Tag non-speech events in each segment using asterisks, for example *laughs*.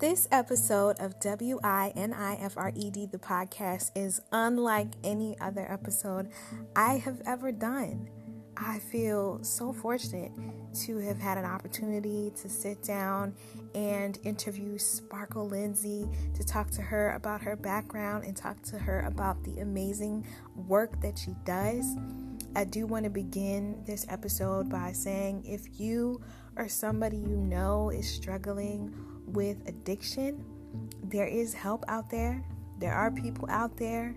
This episode of WINIFRED, the podcast, is unlike any other episode I have ever done. I feel so fortunate to have had an opportunity to sit down and interview Sparkle Lindsay to talk to her about her background and talk to her about the amazing work that she does. I do want to begin this episode by saying if you or somebody you know is struggling with addiction, there is help out there. There are people out there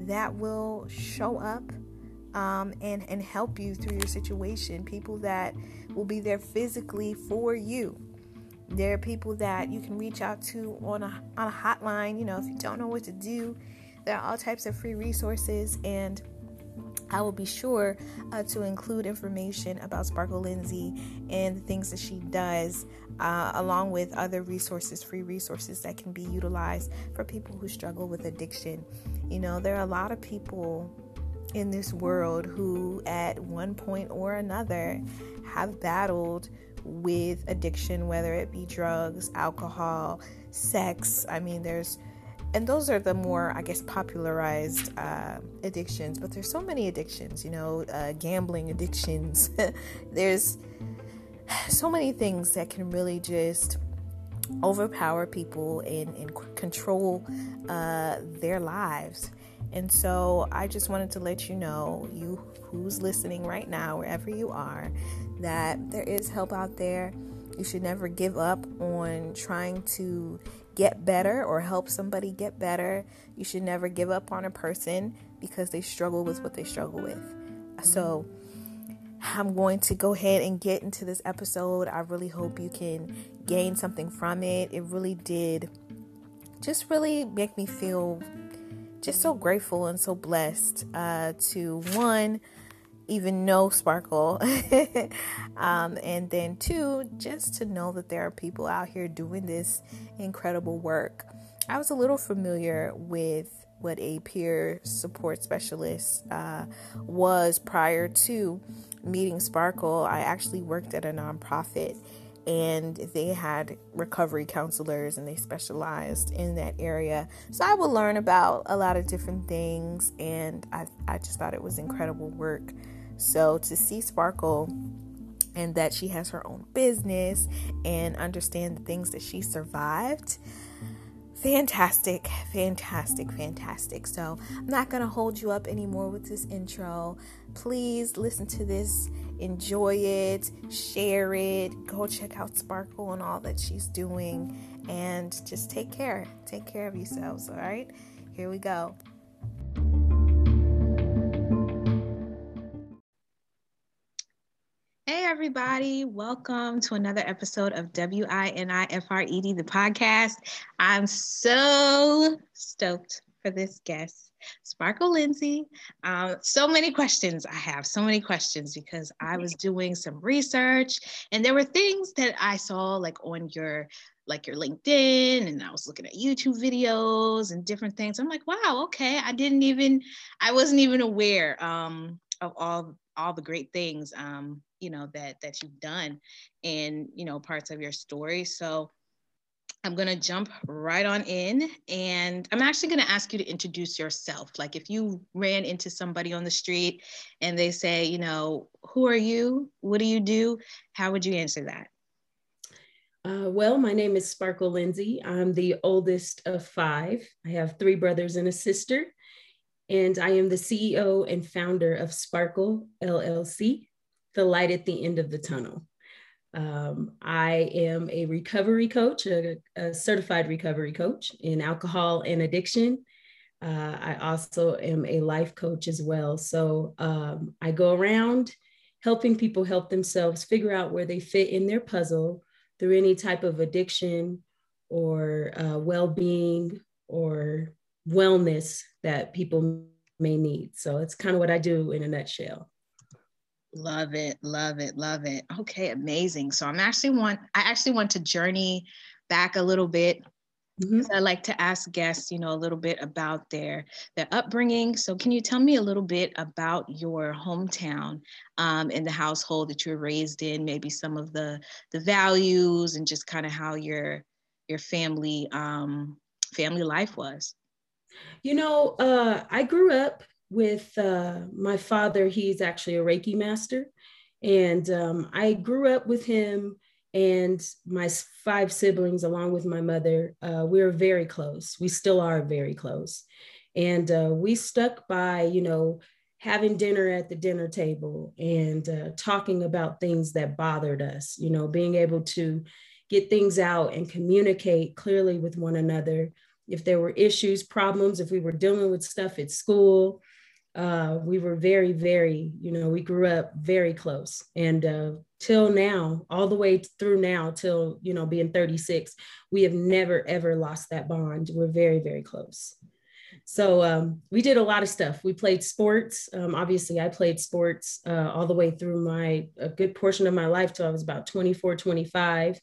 that will show up um, and, and help you through your situation. People that will be there physically for you. There are people that you can reach out to on a, on a hotline. You know, if you don't know what to do, there are all types of free resources and I will be sure uh, to include information about Sparkle Lindsay and the things that she does, uh, along with other resources, free resources that can be utilized for people who struggle with addiction. You know, there are a lot of people in this world who, at one point or another, have battled with addiction, whether it be drugs, alcohol, sex. I mean, there's and those are the more i guess popularized uh, addictions but there's so many addictions you know uh, gambling addictions. *laughs* There's so many things that can really just overpower people and, and control uh, their lives. And so i just wanted to let you know you who's listening right now wherever you are that there is help out there. You should never give up on trying to get better or help somebody get better. You should never give up on a person because they struggle with what they struggle with. So, I'm going to go ahead and get into this episode. I really hope you can gain something from it. It really did just really make me feel just so grateful and so blessed uh, to one even know Sparkle. *laughs* um, and then, two, just to know that there are people out here doing this incredible work. I was a little familiar with what a peer support specialist uh, was prior to meeting Sparkle. I actually worked at a nonprofit and they had recovery counselors and they specialized in that area. So I would learn about a lot of different things and I, I just thought it was incredible work. So to see Sparkle and that she has her own business and understand the things that she survived. Fantastic, fantastic, fantastic. So, I'm not going to hold you up anymore with this intro. Please listen to this, enjoy it, share it, go check out Sparkle and all that she's doing, and just take care. Take care of yourselves, all right? Here we go. Hey, everybody. Welcome to another episode of WINIFRED, the podcast. I'm so stoked for this guest, Sparkle Lindsay. Um, so many questions I have, so many questions because I was doing some research and there were things that I saw like on your like your LinkedIn and I was looking at YouTube videos and different things. I'm like, wow, okay. I didn't even, I wasn't even aware um, of all all the great things um, you know that that you've done and you know parts of your story. So i'm going to jump right on in and i'm actually going to ask you to introduce yourself. Like if you ran into somebody on the street and they say you know who are you? What do you do? How would you answer that? Uh, well, my name is Sparkle Lindsay. I'm the oldest of five. I have three brothers and a sister and I am the CEO and founder of Sparkle LLC, the light at the end of the tunnel. Um, I am a recovery coach, a, a, certified recovery coach in alcohol and addiction. Uh, I also am a life coach as well. So um, I go around helping people help themselves figure out where they fit in their puzzle through any type of addiction or uh, well being or wellness that people may need. So it's kind of what I do in a nutshell. Love it, love it, love it. Okay, amazing. So I'm actually want I actually want to journey back a little bit. Mm-hmm. I like to ask guests, you know, a little bit about their their upbringing. So can you tell me a little bit about your hometown um, and the household that you were raised in? Maybe some of the the values and just kind of how your your family um, family life was. You know, uh, I grew up with uh, my father. He's actually a Reiki master, and um, I grew up with him and my five siblings, along with my mother, uh, we were very close. We still are very close. And uh, we stuck by, you know, having dinner at the dinner table and uh, talking about things that bothered us, you know, being able to get things out and communicate clearly with one another. If there were issues, problems, if we were dealing with stuff at school, uh, we were very, very, you know, we grew up very close. And uh, till now, all the way through now, till, you know, being 36, we have never, ever lost that bond. We're very, very close. So um, we did a lot of stuff. We played sports. Um, obviously, I played sports uh, all the way through my, a good portion of my life till I was about 24, 25.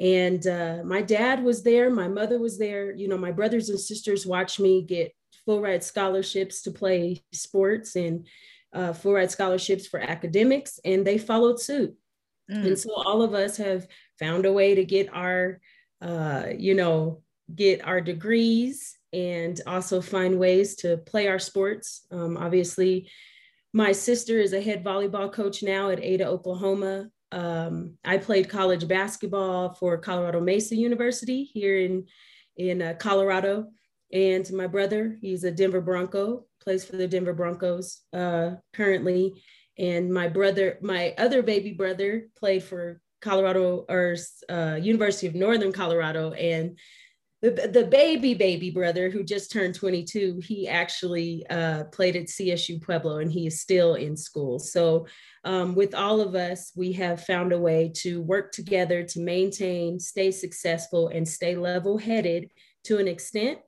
And uh, my dad was there, my mother was there. You know, my brothers and sisters watched me get full ride scholarships to play sports and uh, full ride scholarships for academics, and they followed suit. Mm. And so all of us have found a way to get our, uh, you know, get our degrees and also find ways to play our sports. Um, obviously, my sister is a head volleyball coach now at Ada, Oklahoma. Um, I played college basketball for Colorado Mesa University here in in uh, Colorado, and my brother, he's a Denver Bronco, plays for the Denver Broncos uh, currently. And my brother, my other baby brother, played for Colorado or uh, University of Northern Colorado, and the, the baby baby brother who just turned 22 he actually uh, played at csu pueblo and he is still in school so um, with all of us we have found a way to work together to maintain stay successful and stay level headed to an extent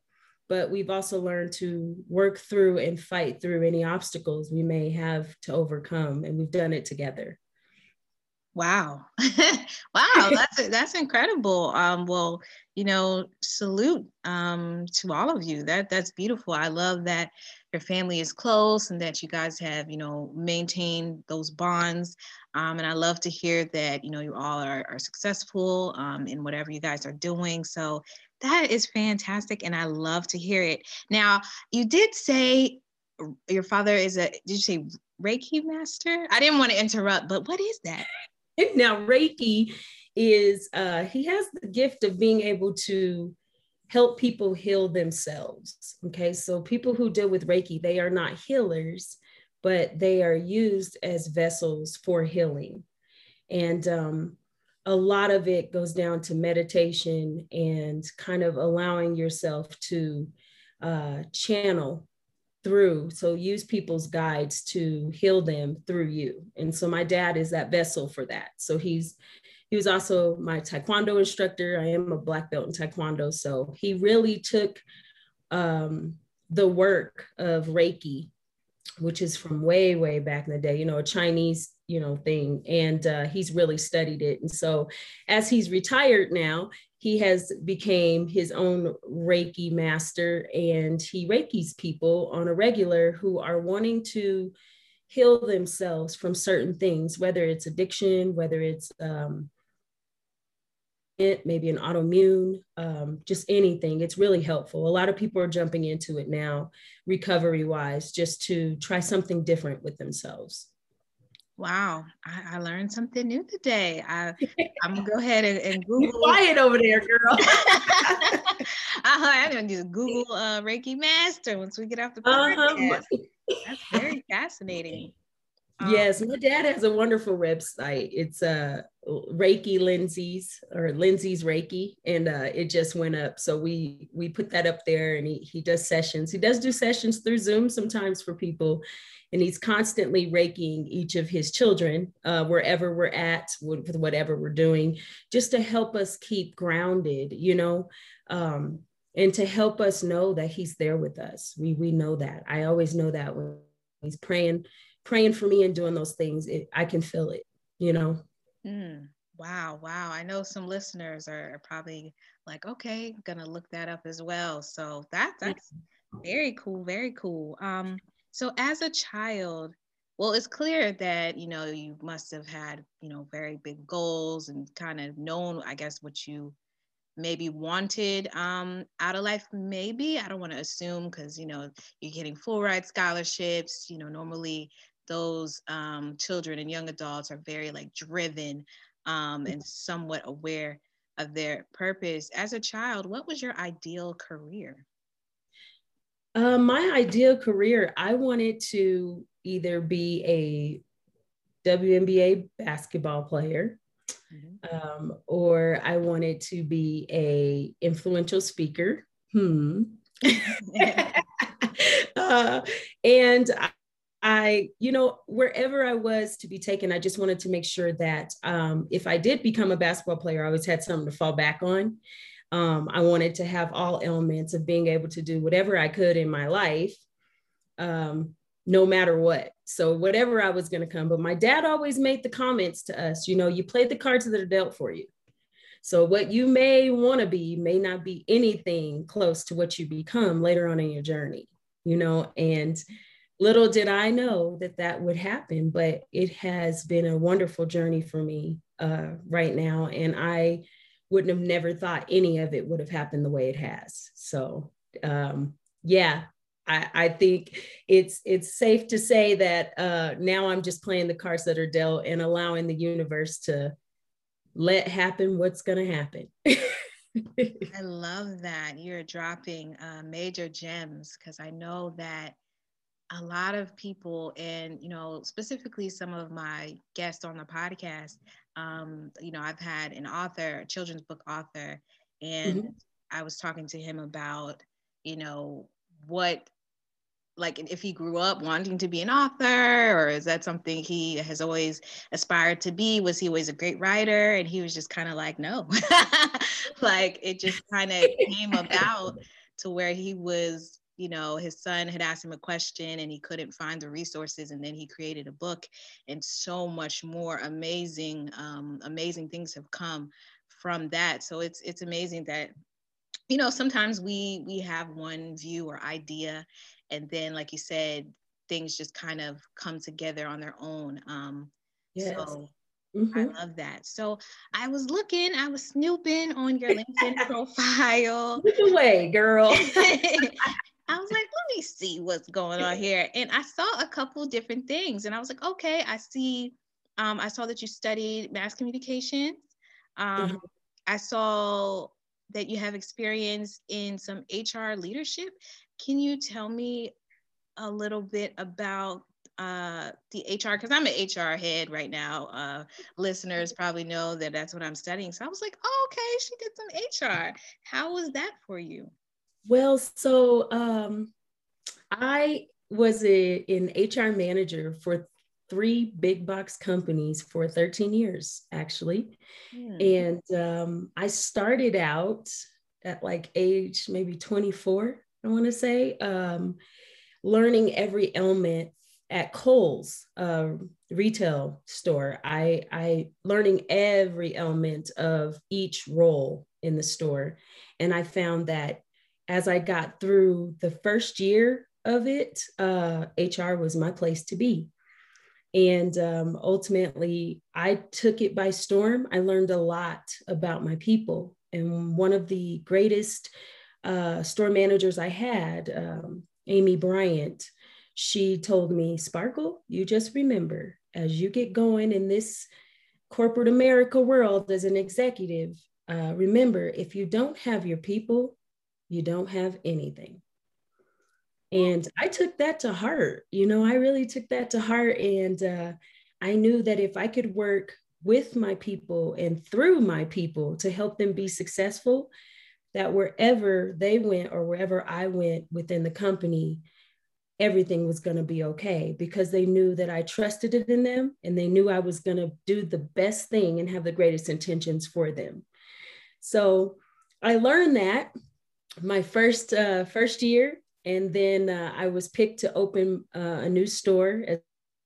but we've also learned to work through and fight through any obstacles we may have to overcome and we've done it together. Wow. *laughs* Wow that's that's incredible. Um, well you know salute um, to all of you. That that's beautiful. I love that your family is close and that you guys have you know maintained those bonds. Um, and i love to hear that you know you all are, are successful um, in whatever you guys are doing. So that is fantastic. And I love to hear it. Now, you did say your father is a, did you say Reiki master? I didn't want to interrupt, but what is that? *laughs* now, Reiki is, uh, he has the gift of being able to help people heal themselves. Okay. So people who deal with Reiki, they are not healers, but they are used as vessels for healing. And um, a lot of it goes down to meditation and kind of allowing yourself to uh, channel through. So use people's guides to heal them through you. And so my dad is that vessel for that. So he's he was also my taekwondo instructor. I am a black belt in taekwondo. So he really took um, the work of Reiki, which is from way, way back in the day, you know, a Chinese you know thing and uh, he's really studied it. And so as he's retired now he has became his own reiki master and he reikis people on a regular who are wanting to heal themselves from certain things whether it's addiction whether it's um, it maybe an autoimmune um, just anything. It's really helpful. A lot of people are jumping into it now recovery wise just to try something different with themselves Wow, I, I, learned something new today. I, *laughs* I'm gonna go ahead and, and Google. Be quiet over there, girl. uh-huh, I'm gonna just Google uh, Reiki Master once we get off the uh-huh. podcast. Uh-huh. That's very fascinating. Um, yes, my dad has a wonderful website. It's uh Reiki Lindsay's or Lindsay's Reiki, and uh, it just went up. So we we put that up there, and he he does sessions. He does do sessions through Zoom sometimes for people, and he's constantly raking each of his children uh, wherever we're at with whatever we're doing, just to help us keep grounded, you know. Um, and to help us know that he's there with us. We we know that. I always know that when he's praying praying for me and doing those things, it, I can feel it, you know? Mm, wow, wow. I know some listeners are, probably like, okay, gonna look that up as well. So that that's very cool, very cool. Um, so as a child, well, it's clear that you know you must have had you know very big goals and kind of known, I guess, what you maybe wanted um, out of life. Maybe i don't want to assume because you know you're getting full ride scholarships you know normally those um, children and young adults are very like driven um, and somewhat aware of their purpose. As a child what was your ideal career uh, my ideal career i wanted to either be a WNBA basketball player mm-hmm. um, or I wanted to be a influential speaker. Hmm. *laughs* uh, and I, I, you know, wherever I was to be taken, I just wanted to make sure that um, if I did become a basketball player, I always had something to fall back on. Um, I wanted to have all elements of being able to do whatever I could in my life, um, no matter what. So whatever I was going to come, but my dad always made the comments to us, you know, you played the cards that are dealt for you. So what you may want to be may not be anything close to what you become later on in your journey, you know, and little did I know that that would happen, but it has been a wonderful journey for me uh, right now. And I wouldn't have never thought any of it would have happened the way it has. So um, yeah, I, I think it's it's safe to say that uh, now I'm just playing the cards that are dealt and allowing the universe to let happen what's going to happen. *laughs* I love that you're dropping uh, major gems because I know that a lot of people, and you know, specifically some of my guests on the podcast, um, you know, I've had an author, a children's book author, and mm-hmm. I was talking to him about, you know, what like if he grew up wanting to be an author or is that something he has always aspired to be? Was he always a great writer? And he was just kind of like no. *laughs* Like it just kind of came about *laughs* to where he was you know his son had asked him a question and he couldn't find the resources and then he created a book and so much more amazing um, amazing things have come from that. So it's it's amazing that you know sometimes we we have one view or idea and then like you said things just kind of come together on their own. Um yes. so mm-hmm. i love that. So i was looking i was snooping on your *laughs* linkedin profile. Look away girl *laughs* I was like, let me see what's going on here. And I saw a couple different things. And I was like, okay, I see, um, I saw that you studied mass communications. Um, mm-hmm. I saw that you have experience in some HR leadership. Can you tell me a little bit about uh, the HR? Because I'm an HR head right now. Uh, listeners probably know that that's what I'm studying. So I was like, oh, okay, she did some HR. How was that for you? Well, so um, I was a, an HR manager for three big box companies for 13 years, actually. Hmm. And um, I started out at like age maybe 24 I want to say, um, learning every element at Kohl's uh, retail store. I, I learning every element of each role in the store. And I found that as I got through the first year of it, uh, HR was my place to be. And um, ultimately, I took it by storm. I learned a lot about my people. And one of the greatest uh, store managers I had, um, Amy Bryant, she told me, Sparkle, you just remember as you get going in this corporate America world as an executive, uh, remember if you don't have your people, you don't have anything. And I took that to heart. You know, I really took that to heart. And uh, I knew that if I could work with my people and through my people to help them be successful, that wherever they went or wherever I went within the company, everything was going to be okay because they knew that I trusted it in them and they knew I was going to do the best thing and have the greatest intentions for them. So I learned that my first uh, first year, and then uh, I was picked to open uh, a new store as,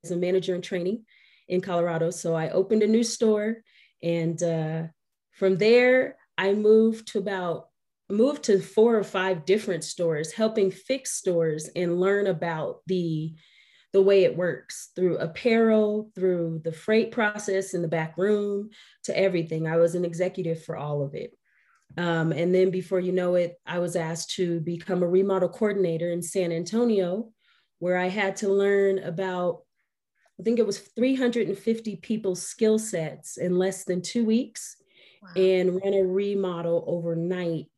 as, a manager in training in Colorado. So I opened a new store, and uh, from there I moved to about moved to four or five different stores, helping fix stores and learn about the the way it works through apparel, through the freight process in the back room, to everything. I was an executive for all of it. Um, and then before you know it, I was asked to become a remodel coordinator in San Antonio, where I had to learn about, I think it was 350 people's skill sets in less than two weeks wow. and run a remodel overnight,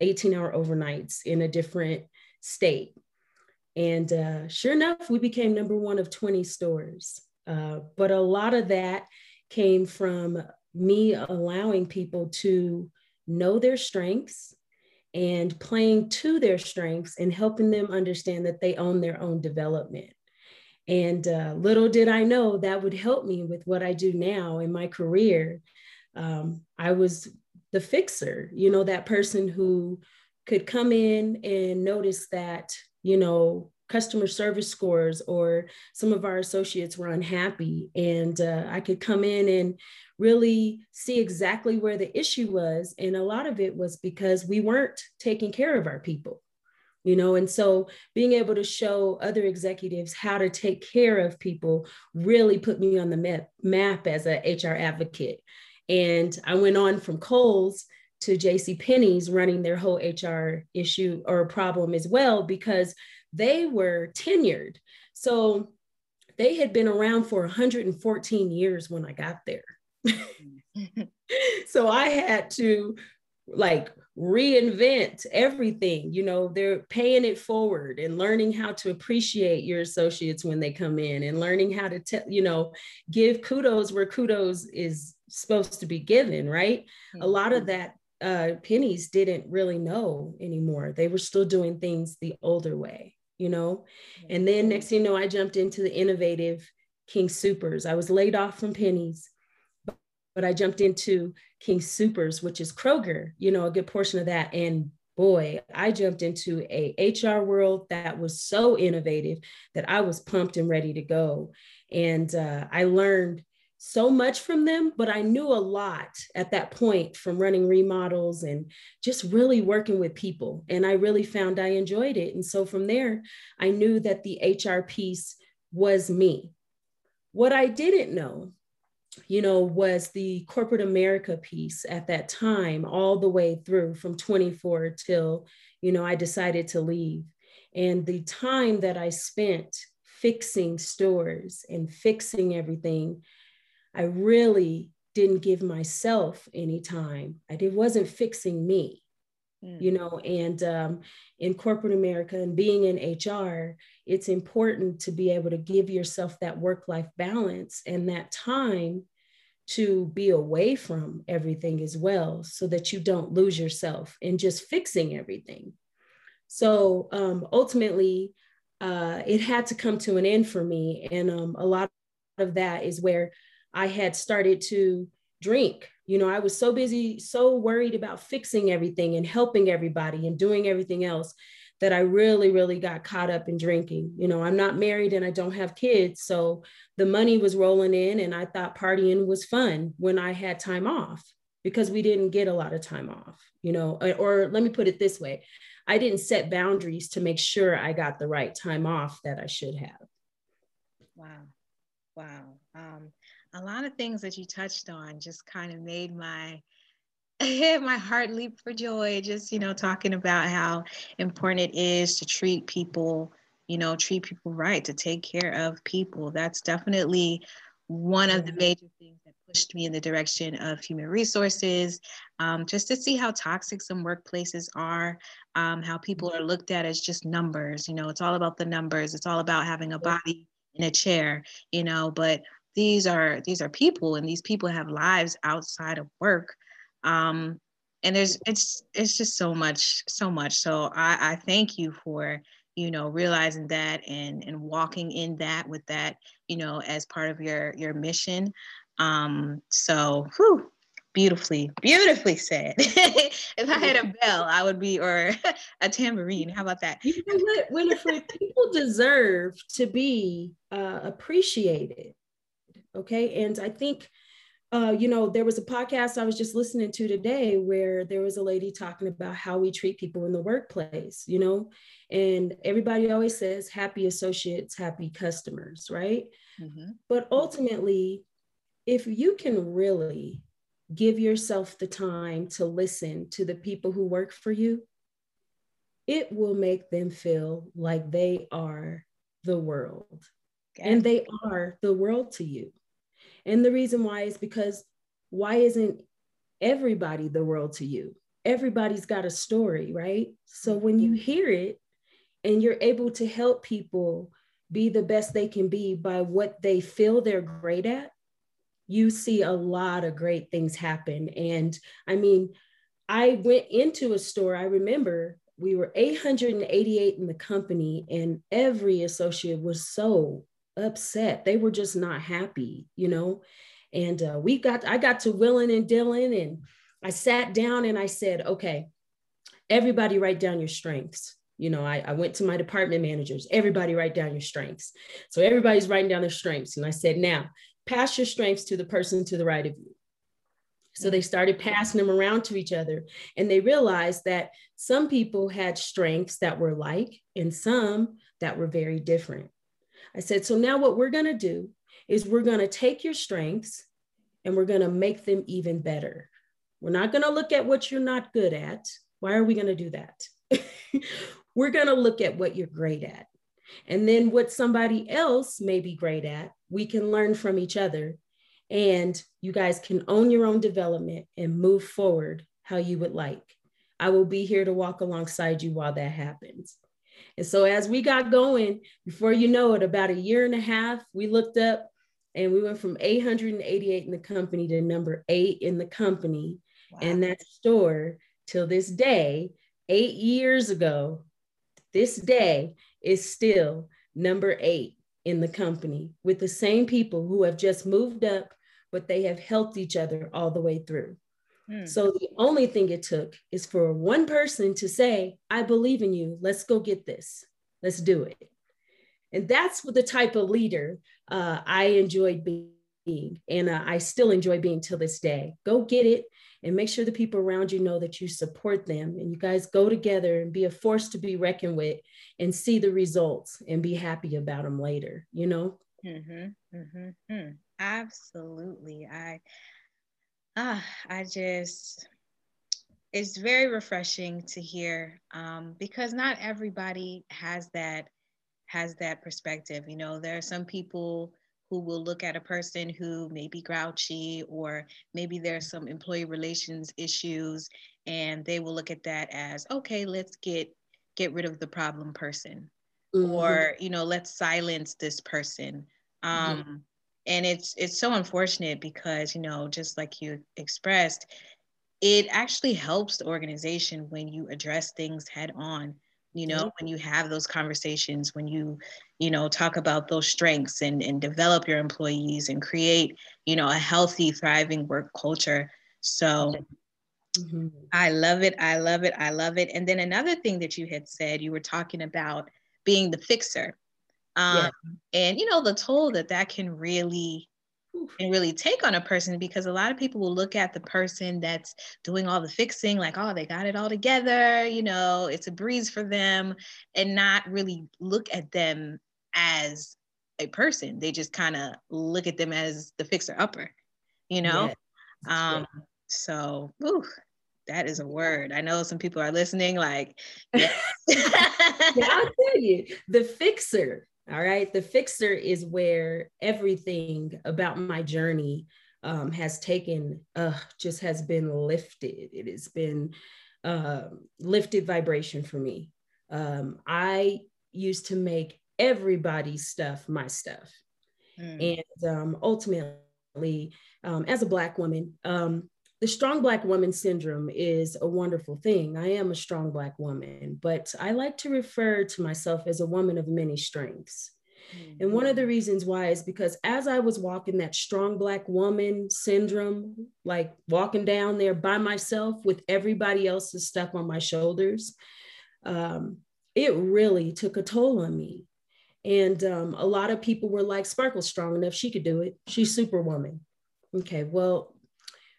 18 hour overnights in a different state. And uh, sure enough, we became number one of 20 stores. Uh, but a lot of that came from me allowing people to know their strengths and playing to their strengths and helping them understand that they own their own development. And uh, little did I know that would help me with what I do now in my career. Um, I was the fixer, you know, that person who could come in and notice that, you know, customer service scores or some of our associates were unhappy. And uh, i could come in and really see exactly where the issue was. And a lot of it was because we weren't taking care of our people you know? And so being able to show other executives how to take care of people really put me on the map, map as a hr advocate. And i went on from Kohl's to jc penney's running their whole hr issue or problem as well because they were tenured. So they had been around for 114 years when I got there. *laughs* so I had to like reinvent everything. You know, they're paying it forward and learning how to appreciate your associates when they come in and learning how to tell, you know, give kudos where kudos is supposed to be given, right? Mm-hmm. A lot of that uh, Penney's didn't really know anymore. They were still doing things the older way you know? And then next thing you know, I jumped into the innovative King Supers. I was laid off from Penney's, but I jumped into King Supers, which is Kroger, you know, a good portion of that. And boy, I jumped into a HR world that was so innovative that I was pumped and ready to go. And uh, I learned so much from them, but I knew a lot at that point from running remodels and just really working with people. And I really found I enjoyed it. And so from there, I knew that the HR piece was me. What I didn't know, you know, was the corporate America piece at that time, all the way through from 24 till, you know, I decided to leave. And the time that I spent fixing stores and fixing everything I really didn't give myself any time. I did, wasn't fixing me, mm. you know, and um, in corporate America and being in HR, it's important to be able to give yourself that work life balance and that time to be away from everything as well so that you don't lose yourself in just fixing everything. So um, ultimately, uh, it had to come to an end for me. And um, a lot of that is where I had started to drink. You know, I was so busy, so worried about fixing everything and helping everybody and doing everything else that I really, really got caught up in drinking. You know, I'm not married and I don't have kids. So the money was rolling in, and I thought partying was fun when I had time off because we didn't get a lot of time off, you know, or let me put it this way I didn't set boundaries to make sure I got the right time off that I should have. Wow. Wow. Um, a lot of things that you touched on just kind of made my *laughs* my heart leap for joy just you know talking about how important it is to treat people you know treat people right to take care of people. That's definitely one of the major things that pushed me in the direction of human resources um, just to see how toxic some workplaces are um, how people are looked at as just numbers you know it's all about the numbers. It's all about having a body in a chair you know but these are these are people and these people have lives outside of work. Um and there's it's it's just so much so much. So i i thank you for you know realizing that and and walking in that with that you know as part of your your mission. Um so whew, beautifully beautifully said. *laughs* If i had a bell i would be or *laughs* a tambourine. How about that? You know what winifred? People deserve to be uh, appreciated Okay. And I think, uh, you know, there was a podcast I was just listening to today where there was a lady talking about how we treat people in the workplace, you know, and everybody always says happy associates, happy customers, right? Mm-hmm. But ultimately, if you can really give yourself the time to listen to the people who work for you, it will make them feel like they are the world. Okay. And they are the world to you. And the reason why is because why isn't everybody the world to you? Everybody's got a story, right? So when you mm-hmm. hear it and you're able to help people be the best they can be by what they feel they're great at, you see a lot of great things happen. And I mean, I went into a store, I remember we were 888 in the company, and every associate was so upset. They were just not happy, you know. And uh, we got, I got to willing and dealing, and I sat down and I said, okay, everybody write down your strengths. You know, I, I went to my department managers, everybody write down your strengths. So everybody's writing down their strengths. And I said, now pass your strengths to the person to the right of you. So they started passing them around to each other. And they realized that some people had strengths that were like, and some that were very different. I said, so now what we're going to do is we're going to take your strengths and we're going to make them even better. We're not going to look at what you're not good at. Why are we going to do that? *laughs* we're going to look at what you're great at. And then what somebody else may be great at, we can learn from each other and you guys can own your own development and move forward how you would like. I will be here to walk alongside you while that happens. And so, as we got going, before you know it, about a year and a half, we looked up and we went from 888 in the company to number eight in the company. Wow. And that store, till this day, eight years ago, this day is still number eight in the company with the same people who have just moved up but they have helped each other all the way through. Mm. So the only thing it took is for one person to say, I believe in you. Let's go get this. Let's do it. And that's what the type of leader uh, I enjoyed being. And uh, I still enjoy being till this day. Go get it and make sure the people around you know that you support them and you guys go together and be a force to be reckoned with and see the results and be happy about them later, you know? Mm-hmm, mm-hmm, mm. Absolutely. I ah, I just it's very refreshing to hear um, because not everybody has that has that perspective. You know, there are some people who will look at a person who may be grouchy or maybe there's some employee relations issues and they will look at that as okay let's get get rid of the problem person mm-hmm. or you know let's silence this person mm-hmm. um, and it's it's so unfortunate because you know just like you expressed it actually helps the organization when you address things head on you know when you have those conversations when you you know talk about those strengths and and develop your employees and create you know a healthy thriving work culture. So mm-hmm. i love it i love it i love it. And then another thing that you had said you were talking about being the fixer um, yeah. and you know the toll that that can really can really take on a person because a lot of people will look at the person that's doing all the fixing like oh they got it all together you know it's a breeze for them and not really look at them as a person they just kind of look at them as the fixer upper you know yeah. um so ooh, that is a word i know some people are listening like *laughs* yeah. yeah i'll tell you the fixer all right. The fixer is where everything about my journey um, has taken, uh, just has been lifted. It has been uh, lifted vibration for me. Um, I used to make everybody's stuff my stuff. Mm. And um, ultimately, um, as a Black woman, um, the strong black woman syndrome is a wonderful thing. I am a strong black woman, but I like to refer to myself as a woman of many strengths. Mm-hmm. And one of the reasons why is because as I was walking that strong black woman syndrome, like walking down there by myself with everybody else's stuff on my shoulders, um, it really took a toll on me. And um, a lot of people were like, Sparkle's strong enough. She could do it. She's superwoman. Okay, well,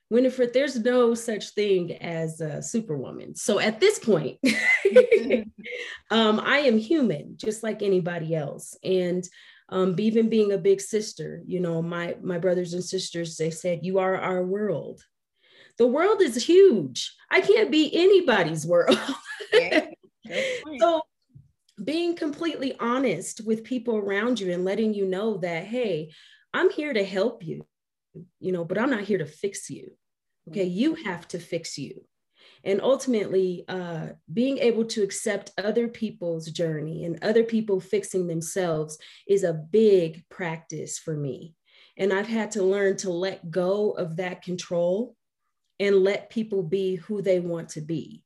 Winifred, there's no such thing as a superwoman. So at this point, *laughs* um, I am human, just like anybody else. And um, even being a big sister, you know, my my brothers and sisters, they said, "You are our world." the world is huge. I can't be anybody's world. *laughs* so being completely honest with people around you and letting you know that, hey, I'm here to help you, you know, but I'm not here to fix you. Okay. You have to fix you. And ultimately, uh, being able to accept other people's journey and other people fixing themselves is a big practice for me. And I've had to learn to let go of that control and let people be who they want to be.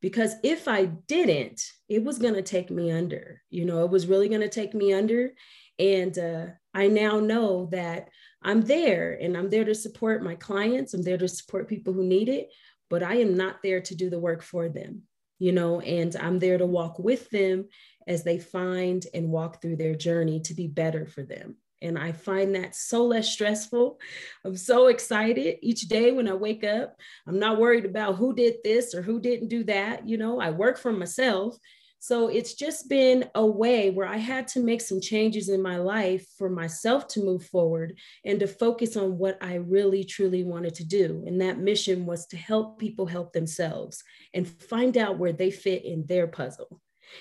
Because if I didn't, it was going to take me under. You know, it was really going to take me under. And uh, I now know that I'm there and I'm there to support my clients. I'm there to support people who need it, but I am not there to do the work for them, you know, and I'm there to walk with them as they find and walk through their journey to be better for them. And I find that so less stressful. I'm so excited each day when I wake up. I'm not worried about who did this or who didn't do that. You know, I work for myself. So it's just been a way where I had to make some changes in my life for myself to move forward and to focus on what I really truly wanted to do. And that mission was to help people help themselves and find out where they fit in their puzzle.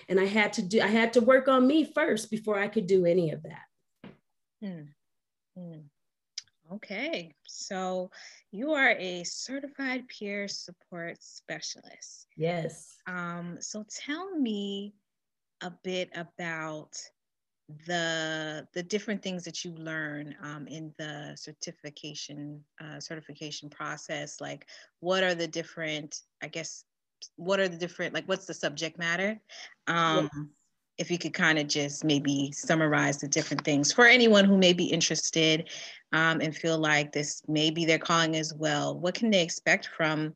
And I had to do I had to work on me first before I could do any of that. Mm. Mm. Okay, so you are a certified peer support specialist. Yes. Um, so tell me a bit about the the different things that you learn um, in the certification uh, certification process like what are the different i guess what are the different like what's the subject matter um, if you could kind of just maybe summarize the different things for anyone who may be interested um, and feel like this may be their calling as well. What can they expect from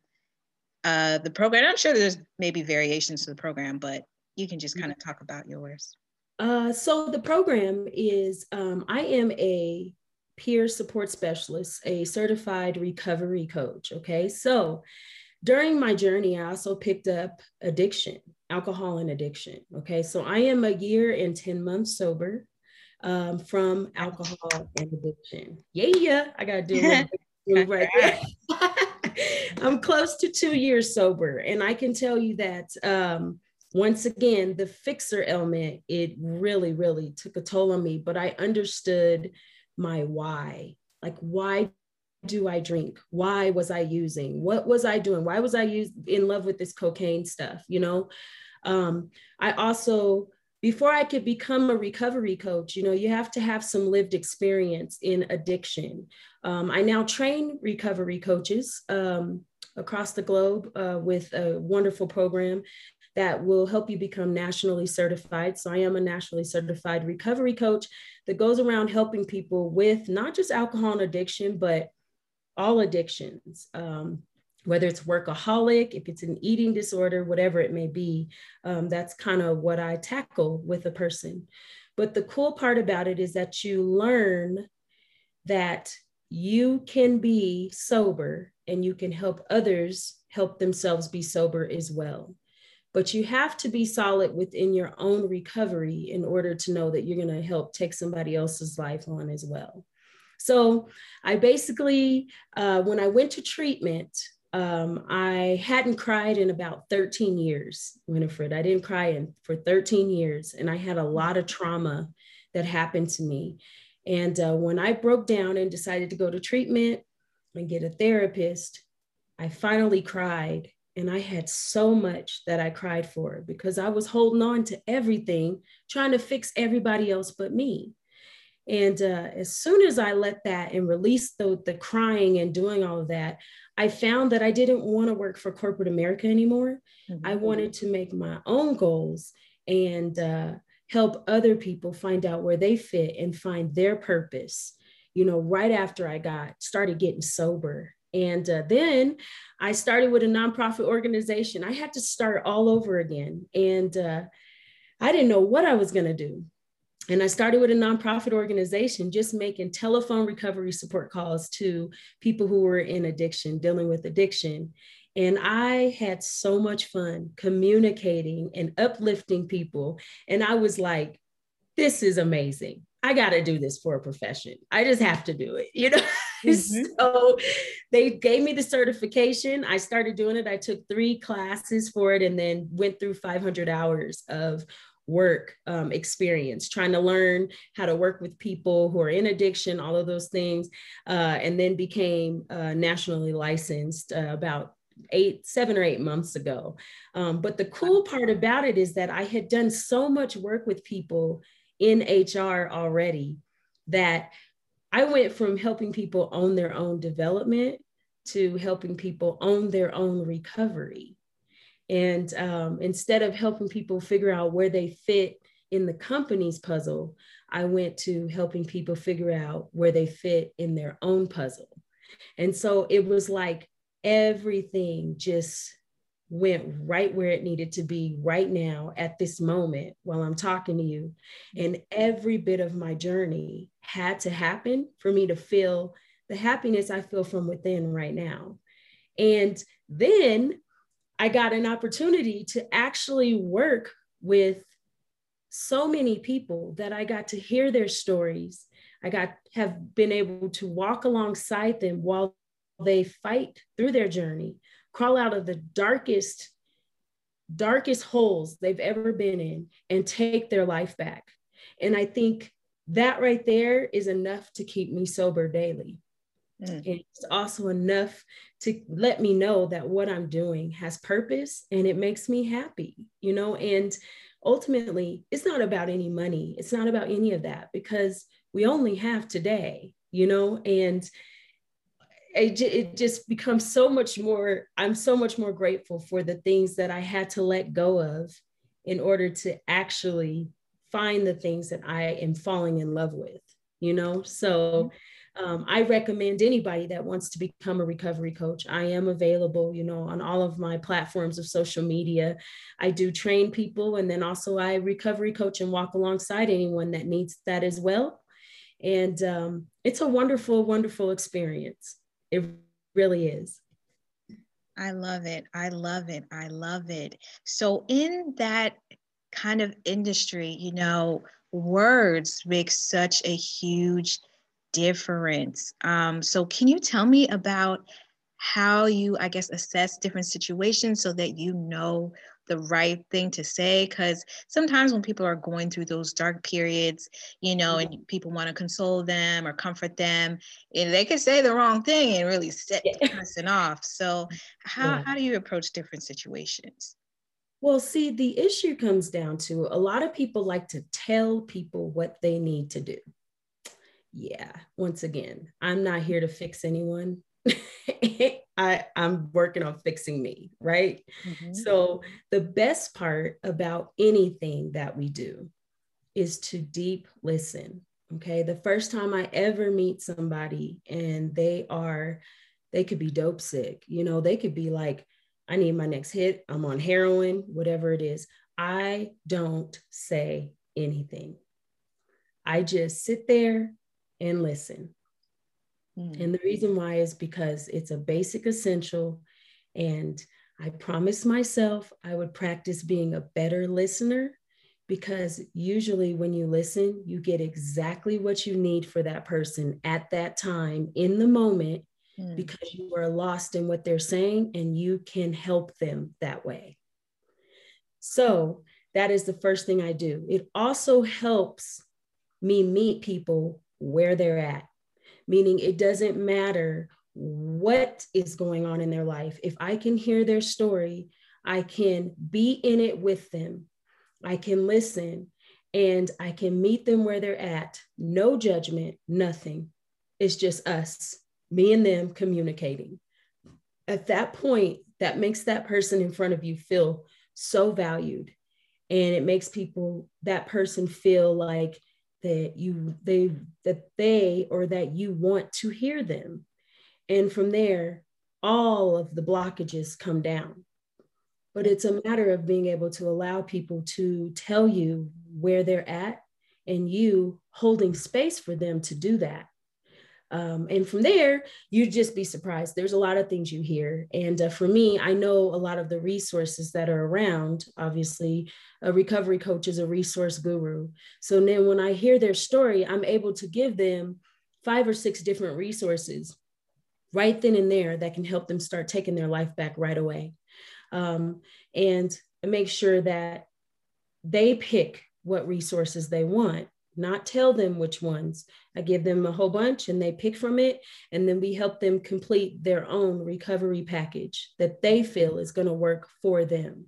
uh, the program? I'm sure there's maybe variations to the program, but you can just kind of talk about yours. Uh, so the program is um, I am a peer support specialist, a certified recovery coach. Okay, so during my journey, I also picked up addiction, alcohol and addiction. Okay, so I am a year and 10 months sober um, from alcohol and addiction. Yeah, yeah, I got to do it right there. *laughs* I'm close to two years sober, and I can tell you that um, once again, the fixer element, it really, really took a toll on me, but I understood my why. Like, why do I drink? Why was I using? What was I doing? Why was I use, in love with this cocaine stuff? You know, um, I also, before I could become a recovery coach, you know, you have to have some lived experience in addiction. Um, I now train recovery coaches um, across the globe uh, with a wonderful program that will help you become nationally certified. So I am a nationally certified recovery coach that goes around helping people with not just alcohol and addiction, but all addictions, um, whether it's workaholic, if it's an eating disorder, whatever it may be. Um, that's kind of what I tackle with a person. But the cool part about it is that you learn that you can be sober and you can help others help themselves be sober as well. But you have to be solid within your own recovery in order to know that you're going to help take somebody else's life on as well. So I basically, uh, when I went to treatment, um, I hadn't cried in about 13 years, Winifred. I didn't cry in for 13 years, and I had a lot of trauma that happened to me. And uh, when I broke down and decided to go to treatment and get a therapist, I finally cried. And I had so much that I cried for because I was holding on to everything, trying to fix everybody else but me. And uh, as soon as I let that and released the, the crying and doing all of that, I found that I didn't want to work for corporate America anymore. Mm-hmm. I wanted to make my own goals and uh, help other people find out where they fit and find their purpose. You know, right after I got started getting sober. And uh, then I started with a nonprofit organization. I had to start all over again. And uh, I didn't know what I was going to do and I started with a nonprofit organization, just making telephone recovery support calls to people who were in addiction, dealing with addiction. And I had so much fun communicating and uplifting people. And I was like, this is amazing. I got to do this for a profession. I just have to do it, *laughs* you know? Mm-hmm. so they gave me the certification. I started doing it. I took three classes for it and then went through 500 hours of work um, experience, trying to learn how to work with people who are in addiction, all of those things, uh, and then became uh, nationally licensed uh, about eight, seven or eight months ago. Um, but the cool part about it is that I had done so much work with people in HR already that I went from helping people own their own development to helping people own their own recovery. And um, instead of helping people figure out where they fit in the company's puzzle, I went to helping people figure out where they fit in their own puzzle. And so it was like everything just went right where it needed to be right now at this moment while I'm talking to you. And every bit of my journey had to happen for me to feel the happiness I feel from within right now. And then I got an opportunity to actually work with so many people that I got to hear their stories. I got have been able to walk alongside them while they fight through their journey, crawl out of the darkest darkest holes they've ever been in and take their life back. And I think that right there is enough to keep me sober daily. Mm. It's also enough to let me know that what I'm doing has purpose and it makes me happy, you know, and ultimately it's not about any money. It's not about any of that because we only have today, you know, and it, it just becomes so much more, I'm so much more grateful for the things that I had to let go of in order to actually find the things that I am falling in love with, you know? So, mm-hmm um, I recommend anybody that wants to become a recovery coach. I am available, you know, on all of my platforms of social media. I do train people, and then also I recovery coach and walk alongside anyone that needs that as well. And um, it's a wonderful, wonderful experience. It really is. I love it. I love it. I love it. So, in that kind of industry, you know, words make such a huge difference. Um, so, can you tell me about how you, I guess, assess different situations so that you know the right thing to say? Because sometimes when people are going through those dark periods, you know, and mm-hmm. people want to console them or comfort them, and they can say the wrong thing and really set the person off. So, how, yeah. how do you approach different situations? Well, see, the issue comes down to a lot of people like to tell people what they need to do yeah, once again, I'm not here to fix anyone. *laughs* I, I'm working on fixing me, right? Mm-hmm. So, the best part about anything that we do is to deep listen. Okay. The first time I ever meet somebody and they are, they could be dope sick, you know, they could be like, I need my next hit, I'm on heroin, whatever it is. I don't say anything. I just sit there and listen. Mm. And the reason why is because it's a basic essential. And I promised myself I would practice being a better listener because usually when you listen, you get exactly what you need for that person at that time in the moment mm. because you are lost in what they're saying and you can help them that way. So that is the first thing I do. It also helps me meet people where they're at, meaning it doesn't matter what is going on in their life. If I can hear their story, I can be in it with them, I can listen, and I can meet them where they're at. No judgment, nothing. It's just us, me and them communicating. At that point, that makes that person in front of you feel so valued. And it makes people, that person feel like that you they that they or that you want to hear them. And from there all of the blockages come down. But it's a matter of being able to allow people to tell you where they're at and you holding space for them to do that Um, and from there, you'd just be surprised. There's a lot of things you hear. And uh, for me, I know a lot of the resources that are around. Obviously, a recovery coach is a resource guru. So then when I hear their story, I'm able to give them five or six different resources right then and there that can help them start taking their life back right away. Um, and make sure that they pick what resources they want not tell them which ones. I give them a whole bunch and they pick from it. And then we help them complete their own recovery package that they feel is going to work for them.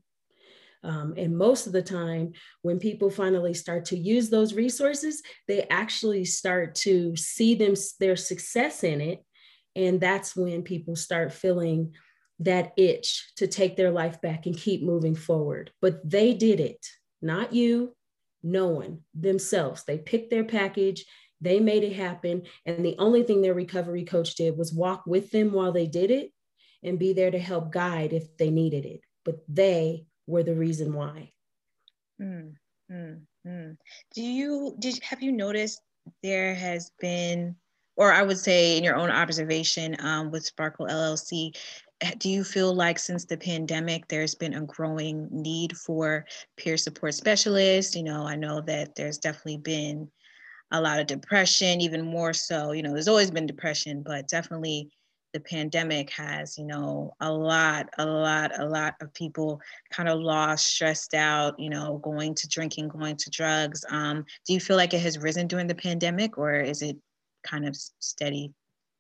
Um, and most of the time, when people finally start to use those resources, they actually start to see them their success in it. And that's when people start feeling that itch to take their life back and keep moving forward. But they did it, not you, no one themselves. They picked their package, they made it happen. And the only thing their recovery coach did was walk with them while they did it and be there to help guide if they needed it. But they were the reason why. Mm, mm, mm. Do you did have you noticed there has been, or I would say in your own observation um, with Sparkle LLC, do you feel like since the pandemic there's been a growing need for peer support specialists? You know i know that there's definitely been a lot of depression even more so you know there's always been depression but definitely the pandemic has you know a lot a lot a lot of people kind of lost stressed out you know going to drinking going to drugs. Um, do you feel like it has risen during the pandemic or is it kind of steady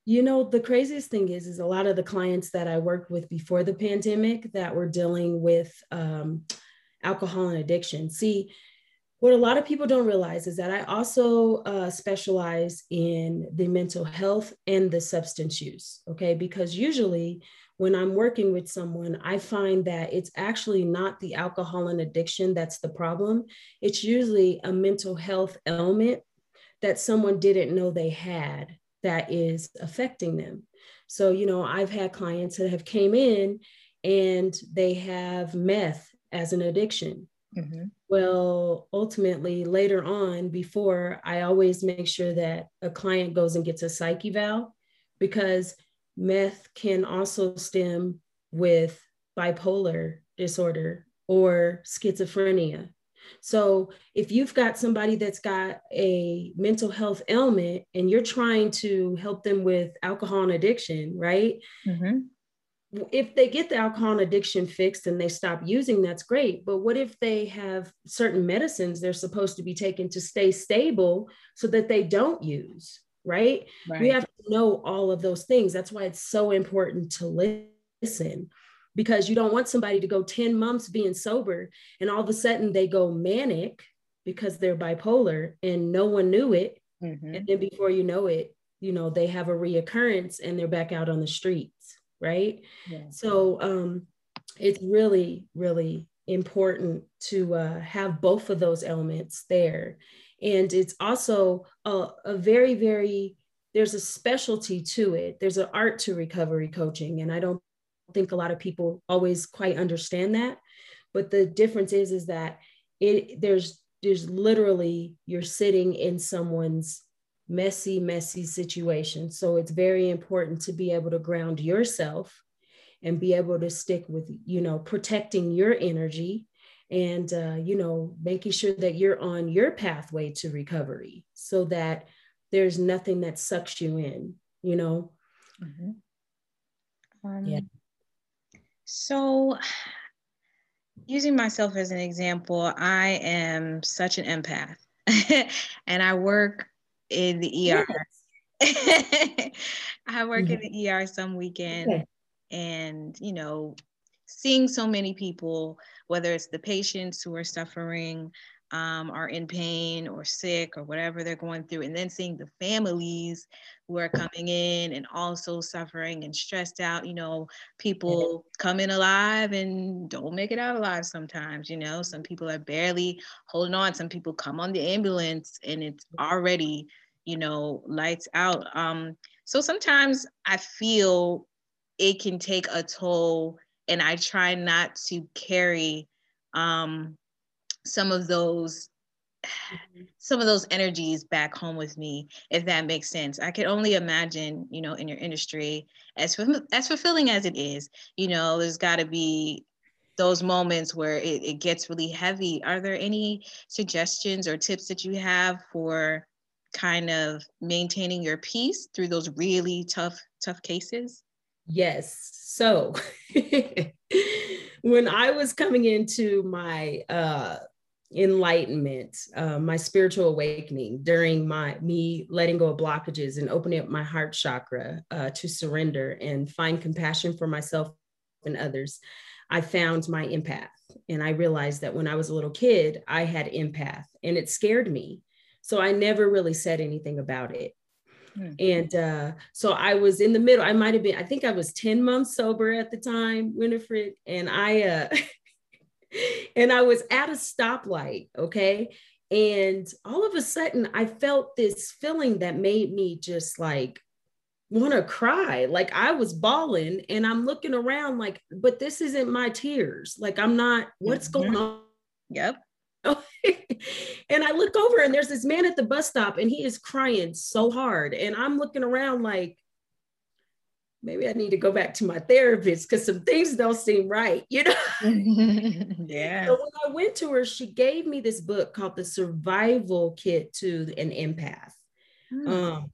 you know, the craziest thing is, is a lot of the clients that I worked with before the pandemic that were dealing with um, alcohol and addiction. See, what a lot of people don't realize is that I also uh, specialize in the mental health and the substance use. Okay, because usually when I'm working with someone, I find that it's actually not the alcohol and addiction that's the problem. It's usually a mental health ailment that someone didn't know they had that is affecting them. So, you know, I've had clients that have came in and they have meth as an addiction. Mm-hmm. Well, ultimately, later on, before I always make sure that a client goes and gets a psych eval because meth can also stem with bipolar disorder or schizophrenia. So if you've got somebody that's got a mental health ailment and you're trying to help them with alcohol and addiction, right? Mm-hmm. If they get the alcohol and addiction fixed and they stop using, that's great. But what if they have certain medicines they're supposed to be taking to stay stable so that they don't use? Right? right. We have to know all of those things. That's why it's so important to listen because you don't want somebody to go 10 months being sober and all of a sudden they go manic because they're bipolar and no one knew it. Mm-hmm. And then before you know it, you know, they have a reoccurrence and they're back out on the streets, right? Yeah. So um, it's really, really important to uh, have both of those elements there. And it's also a, a very, very, there's a specialty to it. There's an art to recovery coaching. And I don't think a lot of people always quite understand that. But the difference is, is that it there's there's literally you're sitting in someone's messy, messy situation. So it's very important to be able to ground yourself and be able to stick with, you know, protecting your energy and, uh, you know, making sure that you're on your pathway to recovery so that there's nothing that sucks you in, you know? Mm-hmm. Um, yeah. So, using myself as an example, I am such an empath *laughs* and I work in the ER. Yes. *laughs* I work mm-hmm. in the ER some weekend okay. and, you know, seeing so many people, whether it's the patients who are suffering um, are in pain or sick or whatever they're going through, and then seeing the families who are coming in and also suffering and stressed out. You know, people come in alive and don't make it out alive sometimes. You know, some people are barely holding on. Some people come on the ambulance and it's already, you know, lights out. Um, so sometimes I feel it can take a toll, and I try not to carry um, some of those some of those energies back home with me, if that makes sense. I could only imagine, you know, in your industry, as as fulfilling as it is, you know, there's got to be those moments where it, it gets really heavy. Are there any suggestions or tips that you have for kind of maintaining your peace through those really tough, tough cases? Yes. So *laughs* when I was coming into my uh enlightenment, uh, my spiritual awakening during my me letting go of blockages and opening up my heart chakra uh, to surrender and find compassion for myself and others, I found my empath. And I realized that when I was a little kid, I had empath and it scared me. So I never really said anything about it. Hmm. And uh, so I was in the middle. I might have been, I think I was 10 months sober at the time, Winifred. And I, uh, *laughs* and I was at a stoplight, okay? And all of a sudden, I felt this feeling that made me just like want to cry. Like I was bawling and I'm looking around like, but this isn't my tears. Like I'm not, what's mm-hmm. going on? Yep. *laughs* and I look over and there's this man at the bus stop and he is crying so hard. And I'm looking around like, maybe I need to go back to my therapist because some things don't seem right, you know? yeah. *laughs* So when I went to her, she gave me this book called The Survival Kit to an Empath. Mm. Um,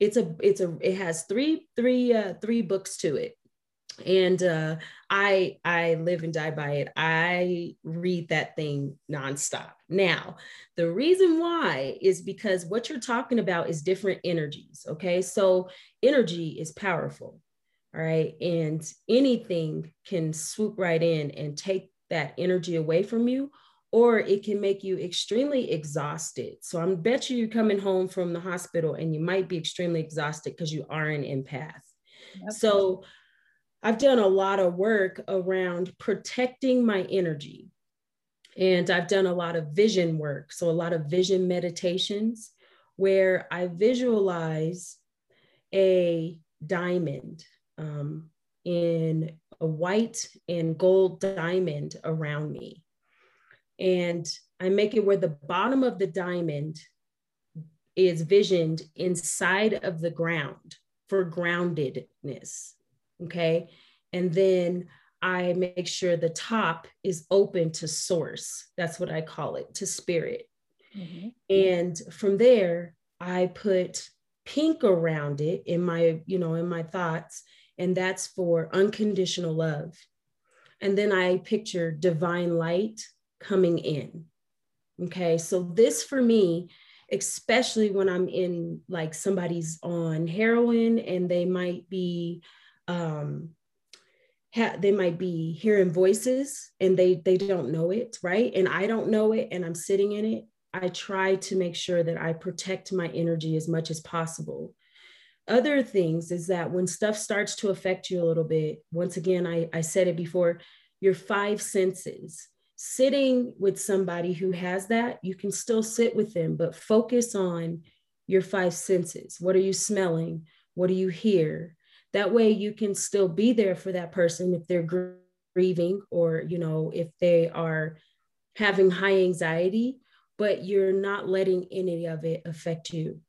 it's a it's a it has three three uh three books to it and uh i i live and die by it i read that thing nonstop now the reason why is because what you're talking about is different energies okay so energy is powerful all right. And anything can swoop right in and take that energy away from you, or it can make you extremely exhausted. So I bet you you're coming home from the hospital and you might be extremely exhausted because you are an empath. Yep. So I've done a lot of work around protecting my energy. And I've done a lot of vision work. So, a lot of vision meditations where I visualize a diamond um, in a white and gold diamond around me. And I make it where the bottom of the diamond is visioned inside of the ground for groundedness. Okay. And then I make sure the top is open to source. That's what I call it, to spirit. Mm-hmm. And from there, I put pink around it in my, you know, in my thoughts and that's for unconditional love. And then I picture divine light coming in. Okay, so this for me, especially when I'm in like somebody's on heroin and they might be, um, ha- they might be hearing voices and they they don't know it, right? And I don't know it, and I'm sitting in it. I try to make sure that I protect my energy as much as possible other things is that when stuff starts to affect you a little bit, once again, I, I said it before, your five senses. Sitting with somebody who has that, you can still sit with them, but focus on your five senses. What are you smelling? What do you hear? That way you can still be there for that person if they're grieving or, you know, if they are having high anxiety, but you're not letting any of it affect you.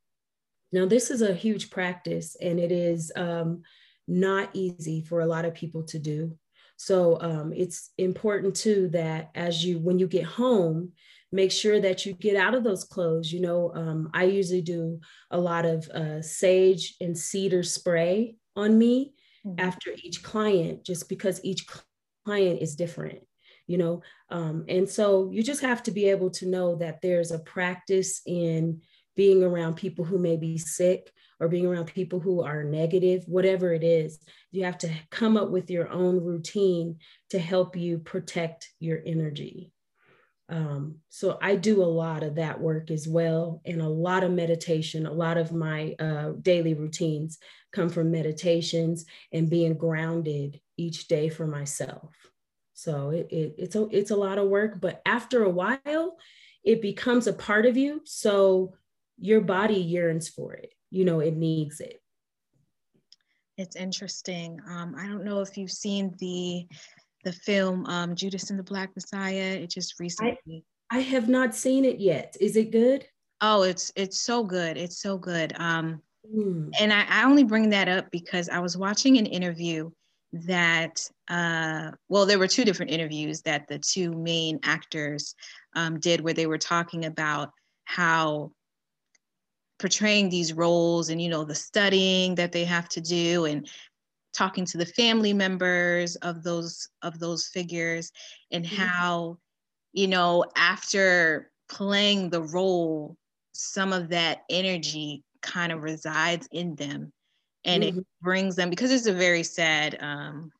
Now, this is a huge practice and it is um, not easy for a lot of people to do. So um, it's important too that as you, when you get home, make sure that you get out of those clothes. You know, um, I usually do a lot of uh, sage and cedar spray on me mm-hmm. after each client, just because each client is different you know um, and so you just have to be able to know that there's a practice in being around people who may be sick or being around people who are negative, whatever it is, you have to come up with your own routine to help you protect your energy. Um, so I do a lot of that work as well, and a lot of meditation. A lot of my uh, daily routines come from meditations and being grounded each day for myself. So it, it, it's a it's a lot of work, but after a while, it becomes a part of you. So your body yearns for it. You know, it needs it. It's interesting. Um, I don't know if you've seen the the film um, Judas and the Black Messiah. It just recently. I, I have not seen it yet. Is it good? Oh, it's it's so good. It's so good. Um, mm. And I, I only bring that up because I was watching an interview that uh, well, there were two different interviews that the two main actors um, did where they were talking about how portraying these roles and you know the studying that they have to do and talking to the family members of those of those figures and mm-hmm. how you know after playing the role some of that energy kind of resides in them and mm-hmm. it brings them because it's a very sad um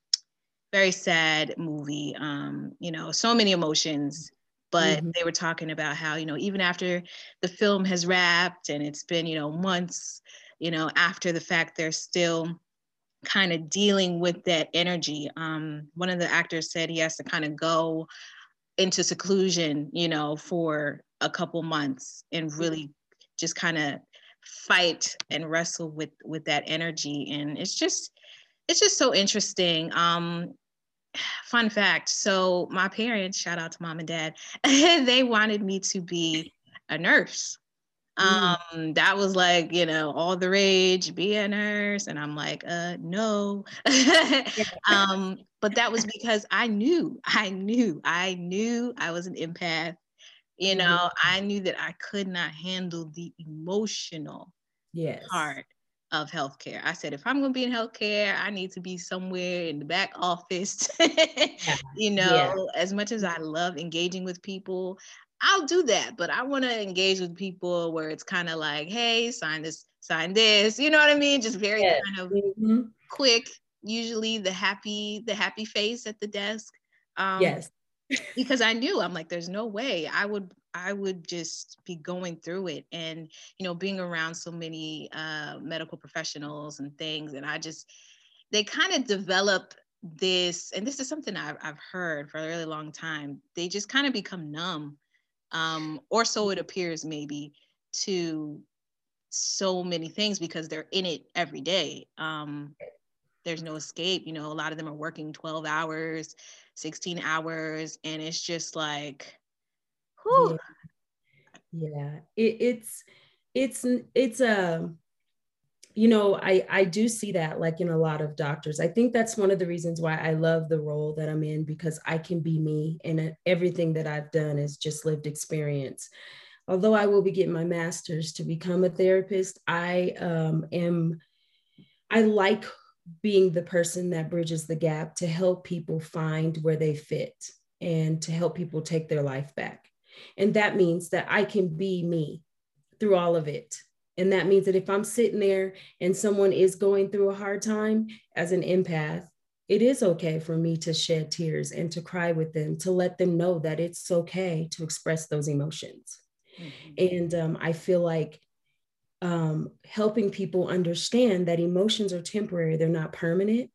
very sad movie um you know so many emotions but mm-hmm. they were talking about how you know even after the film has wrapped and it's been you know months you know after the fact they're still kind of dealing with that energy. Um, one of the actors said he has to kind of go into seclusion, you know, for a couple months and really just kind of fight and wrestle with with that energy. And it's just it's just so interesting. Um, fun fact so my parents shout out to mom and dad *laughs* they wanted me to be a nurse Mm-hmm. um that was like you know all the rage be a nurse and i'm like uh no *laughs* um but that was because i knew i knew i knew i was an empath you know mm-hmm. i knew that i could not handle the emotional yes. part of healthcare i said if i'm going to be in healthcare i need to be somewhere in the back office *laughs* yeah. you know yeah. as much as i love engaging with people I'll do that, but I want to engage with people where it's kind of like, hey, sign this, sign this. You know what I mean? Just very yes. kind of mm-hmm. quick. Usually the happy, the happy face at the desk. Um, yes. *laughs* because I knew I'm like, there's no way I would I would just be going through it and you know being around so many uh, medical professionals and things and I just they kind of develop this and this is something I've, I've heard for a really long time they just kind of become numb um, or so it appears maybe to so many things because they're in it every day. Um, there's no escape. You know, a lot of them are working 12 hours, 16 hours, and it's just like, whew. Yeah, yeah. It, it's it's it's a um, you know i i do see that like in a lot of doctors i think that's one of the reasons why i love the role that i'm in because i can be me and everything that i've done is just lived experience although i will be getting my master's to become a therapist i um, am i like being the person that bridges the gap to help people find where they fit and to help people take their life back and that means that i can be me through all of it and that means that if I'm sitting there and someone is going through a hard time as an empath, it is okay for me to shed tears and to cry with them, to let them know that it's okay to express those emotions. Mm-hmm. And um, I feel like um, helping people understand that emotions are temporary, they're not permanent.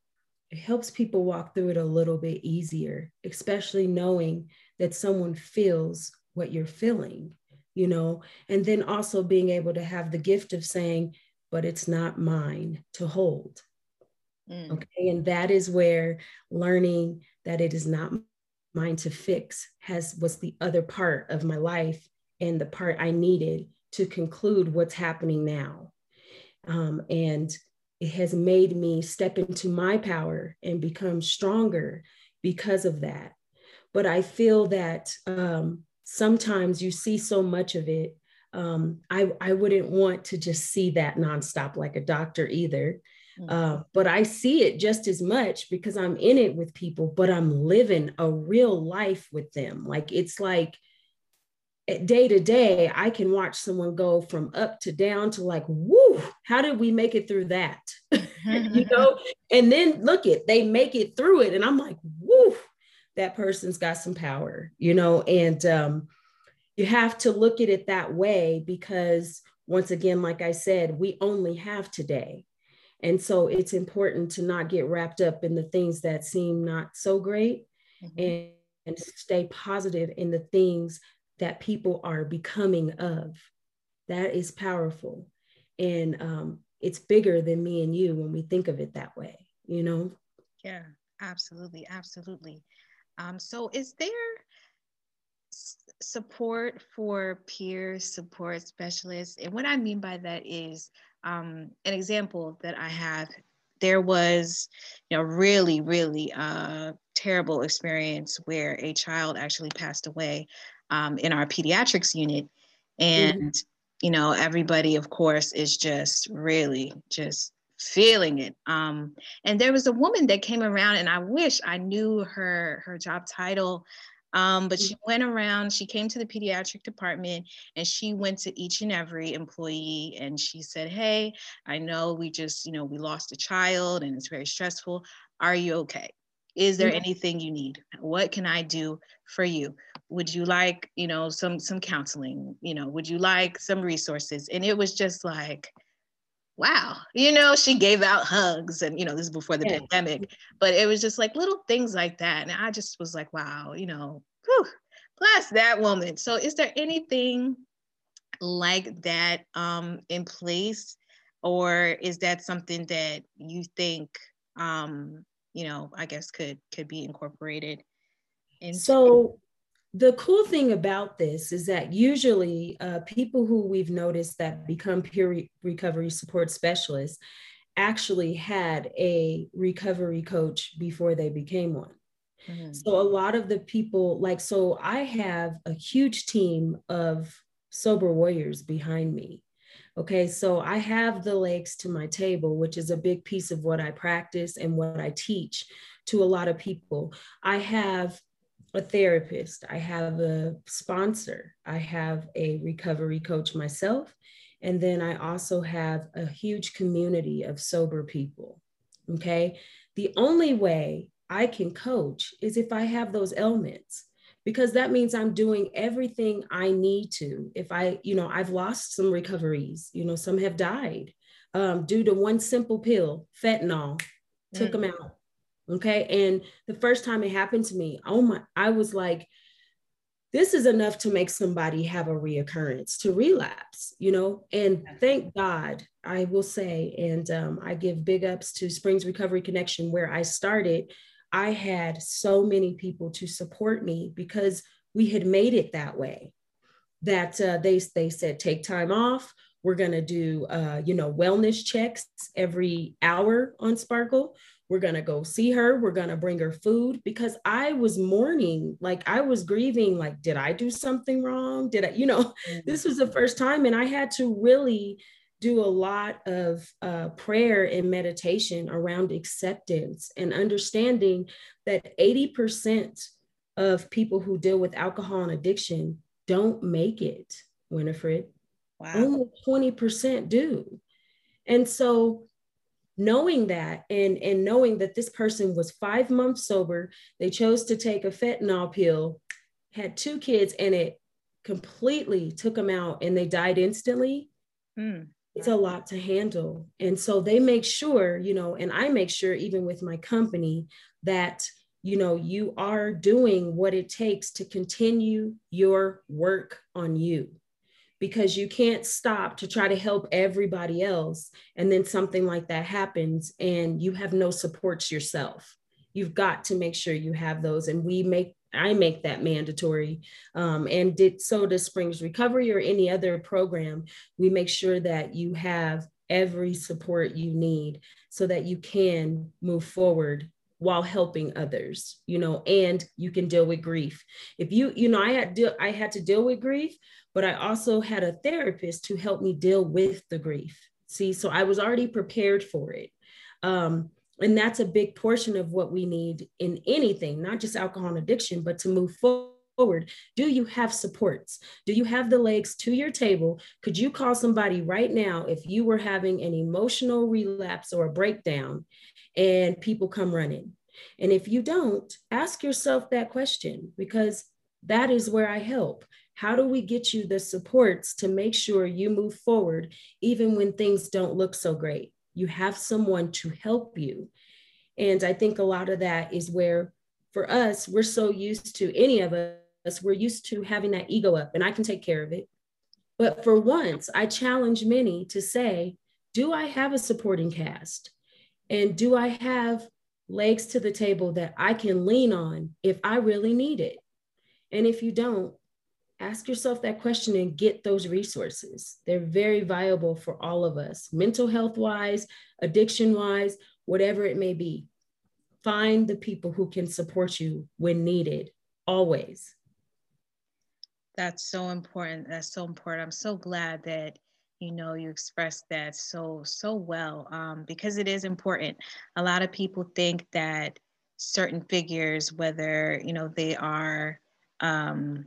It helps people walk through it a little bit easier, especially knowing that someone feels what you're feeling you know, and then also being able to have the gift of saying, but it's not mine to hold. Mm. Okay. And that is where learning that it is not mine to fix has was the other part of my life and the part I needed to conclude what's happening now. Um, and it has made me step into my power and become stronger because of that. But I feel that um, sometimes you see so much of it. Um, I, I wouldn't want to just see that nonstop like a doctor either. Mm-hmm. Uh, but I see it just as much because I'm in it with people, but I'm living a real life with them. Like it's like eh, day to day, I can watch someone go from up to down to like, whoo, how did we make it through that? *laughs* you *laughs* know, and then look it, they make it through it. And I'm like, woo, that person's got some power, you know, and um, you have to look at it that way because, once again, like I said, we only have today. And so it's important to not get wrapped up in the things that seem not so great mm-hmm. and, and stay positive in the things that people are becoming of. That is powerful. And um, it's bigger than me and you when we think of it that way, you know? Yeah, absolutely. Absolutely. Um, so is there support for peer support specialists. And what I mean by that is um, an example that I have. There was, you know, really, really uh, terrible experience where a child actually passed away um, in our pediatrics unit. Mm-hmm. And, mm-hmm. you know, everybody, of course, is just really just feeling it. Um, and there was a woman that came around, and I wish I knew her her job title. Um, but she went around, she came to the pediatric department and she went to each and every employee and she said, Hey, I know we just, you know, we lost a child and it's very stressful. Are you okay? Is there anything you need? What can I do for you? Would you like, you know, some some counseling? You know, would you like some resources? And it was just like, wow, you know, she gave out hugs and, you know, this is before the yeah. pandemic, but it was just like little things like that. And I just was like, wow, you know, whew, bless that woman. So is there anything like that um, in place? Or is that something that you think, um, you know, I guess could could be incorporated? Into- so the cool thing about this is that usually uh, people who we've noticed that become peer recovery support specialists actually had a recovery coach before they became one. Mm-hmm. So a lot of the people, like, so I have a huge team of sober warriors behind me. Okay, so I have the legs to my table, which is a big piece of what I practice and what I teach to a lot of people. I have a therapist, I have a sponsor, I have a recovery coach myself, and then I also have a huge community of sober people. Okay. The only way I can coach is if I have those elements because that means I'm doing everything I need to. If I, you know, I've lost some recoveries, you know, some have died um, due to one simple pill, fentanyl, took mm. them out. Okay. And the first time it happened to me, oh my, I was like, this is enough to make somebody have a reoccurrence to relapse, you know? And thank God, I will say, and um, I give big ups to Springs Recovery Connection, where I started. I had so many people to support me because we had made it that way that uh, they, they said, take time off. We're going to do, uh, you know, wellness checks every hour on Sparkle. We're going to go see her. We're going to bring her food because I was mourning. Like I was grieving. Like, did I do something wrong? Did I, you know, *laughs* mm-hmm. this was the first time. And I had to really do a lot of uh, prayer and meditation around acceptance and understanding that 80% of people who deal with alcohol and addiction don't make it, Winifred. Wow. Only 20% do. And so knowing that and and knowing that this person was five months sober they chose to take a fentanyl pill had two kids and it completely took them out and they died instantly. Mm. it's a lot to handle. And so they make sure you know and i make sure even with my company that you know you are doing what it takes to continue your work on you because you can't stop to try to help everybody else. And then something like that happens and you have no supports yourself. You've got to make sure you have those. And we make, I make that mandatory. Um, and did so does Springs Recovery or any other program. We make sure that you have every support you need so that you can move forward while helping others you know and you can deal with grief if you you know i had i had to deal with grief but I also had a therapist to help me deal with the grief. See, so I was already prepared for it. Um, and that's a big portion of what we need in anything, not just alcohol and addiction, but to move forward. Do you have supports? Do you have the legs to your table? Could you call somebody right now if you were having an emotional relapse or a breakdown and people come running? And if you don't, ask yourself that question because that is where I help. How do we get you the supports to make sure you move forward, even when things don't look so great? You have someone to help you. And I think a lot of that is where, for us, we're so used to any of us, we're used to having that ego up, and I can take care of it. But for once, I challenge many to say, do I have a supporting cast? And do I have legs to the table that I can lean on if I really need it? And if you don't, ask yourself that question and get those resources. They're very viable for all of us, mental health wise, addiction wise, whatever it may be. Find the people who can support you when needed, always. That's so important. That's so important. I'm so glad that you know you expressed that so so well um, because it is important. A lot of people think that certain figures, whether you know they are um,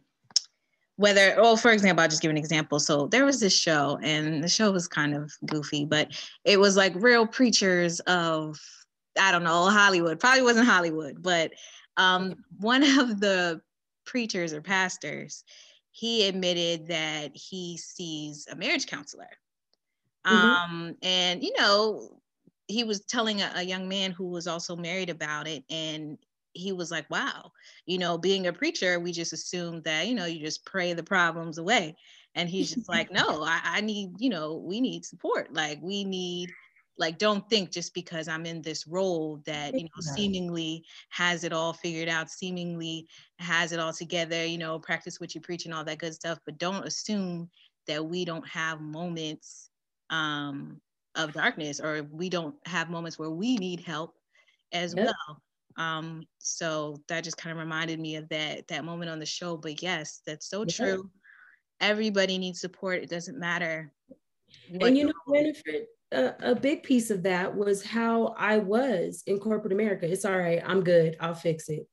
whether well for example i'll just give an example so there was this show and the show was kind of goofy but it was like real preachers of i don't know hollywood probably wasn't hollywood but um, one of the preachers or pastors he admitted that he sees a marriage counselor mm-hmm. um, and you know he was telling a, a young man who was also married about it and he was like, wow, you know, being a preacher, we just assume that, you know, you just pray the problems away. And he's just *laughs* like, no, I, I need, you know, we need support. Like, we need, like, don't think just because I'm in this role that, you know, seemingly has it all figured out, seemingly has it all together, you know, practice what you preach and all that good stuff. But don't assume that we don't have moments um, of darkness or we don't have moments where we need help as yep. well um, so that just kind of reminded me of that that moment on the show. But yes, that's so true. Everybody needs support. It doesn't matter. And you know, Winifred, a, a big piece of that was how I was in corporate America. It's all right. I'm good. I'll fix it.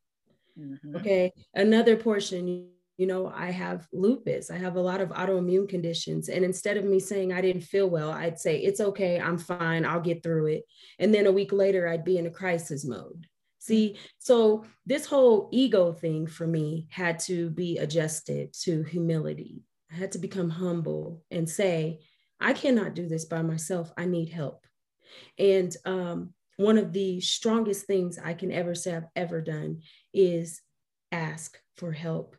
Mm-hmm. Okay. Another portion, you know, I have lupus. I have a lot of autoimmune conditions. And instead of me saying I didn't feel well, I'd say, it's okay. I'm fine. I'll get through it. And then a week later, I'd be in a crisis mode. See, so this whole ego thing for me had to be adjusted to humility. I had to become humble and say, I cannot do this by myself. I need help. And um, one of the strongest things I can ever say I've ever done is ask for help.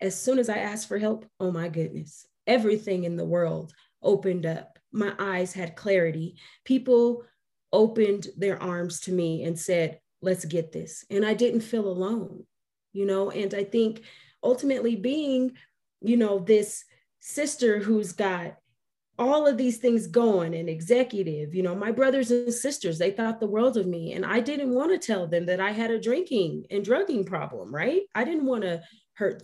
As soon as I asked for help, oh my goodness, everything in the world opened up. My eyes had clarity. People opened their arms to me and said, let's get this. And I didn't feel alone, you know, and I think ultimately being, you know, this sister who's got all of these things going and executive, you know, my brothers and sisters, they thought the world of me. And I didn't want to tell them that I had a drinking and drugging problem, right? I didn't want to hurt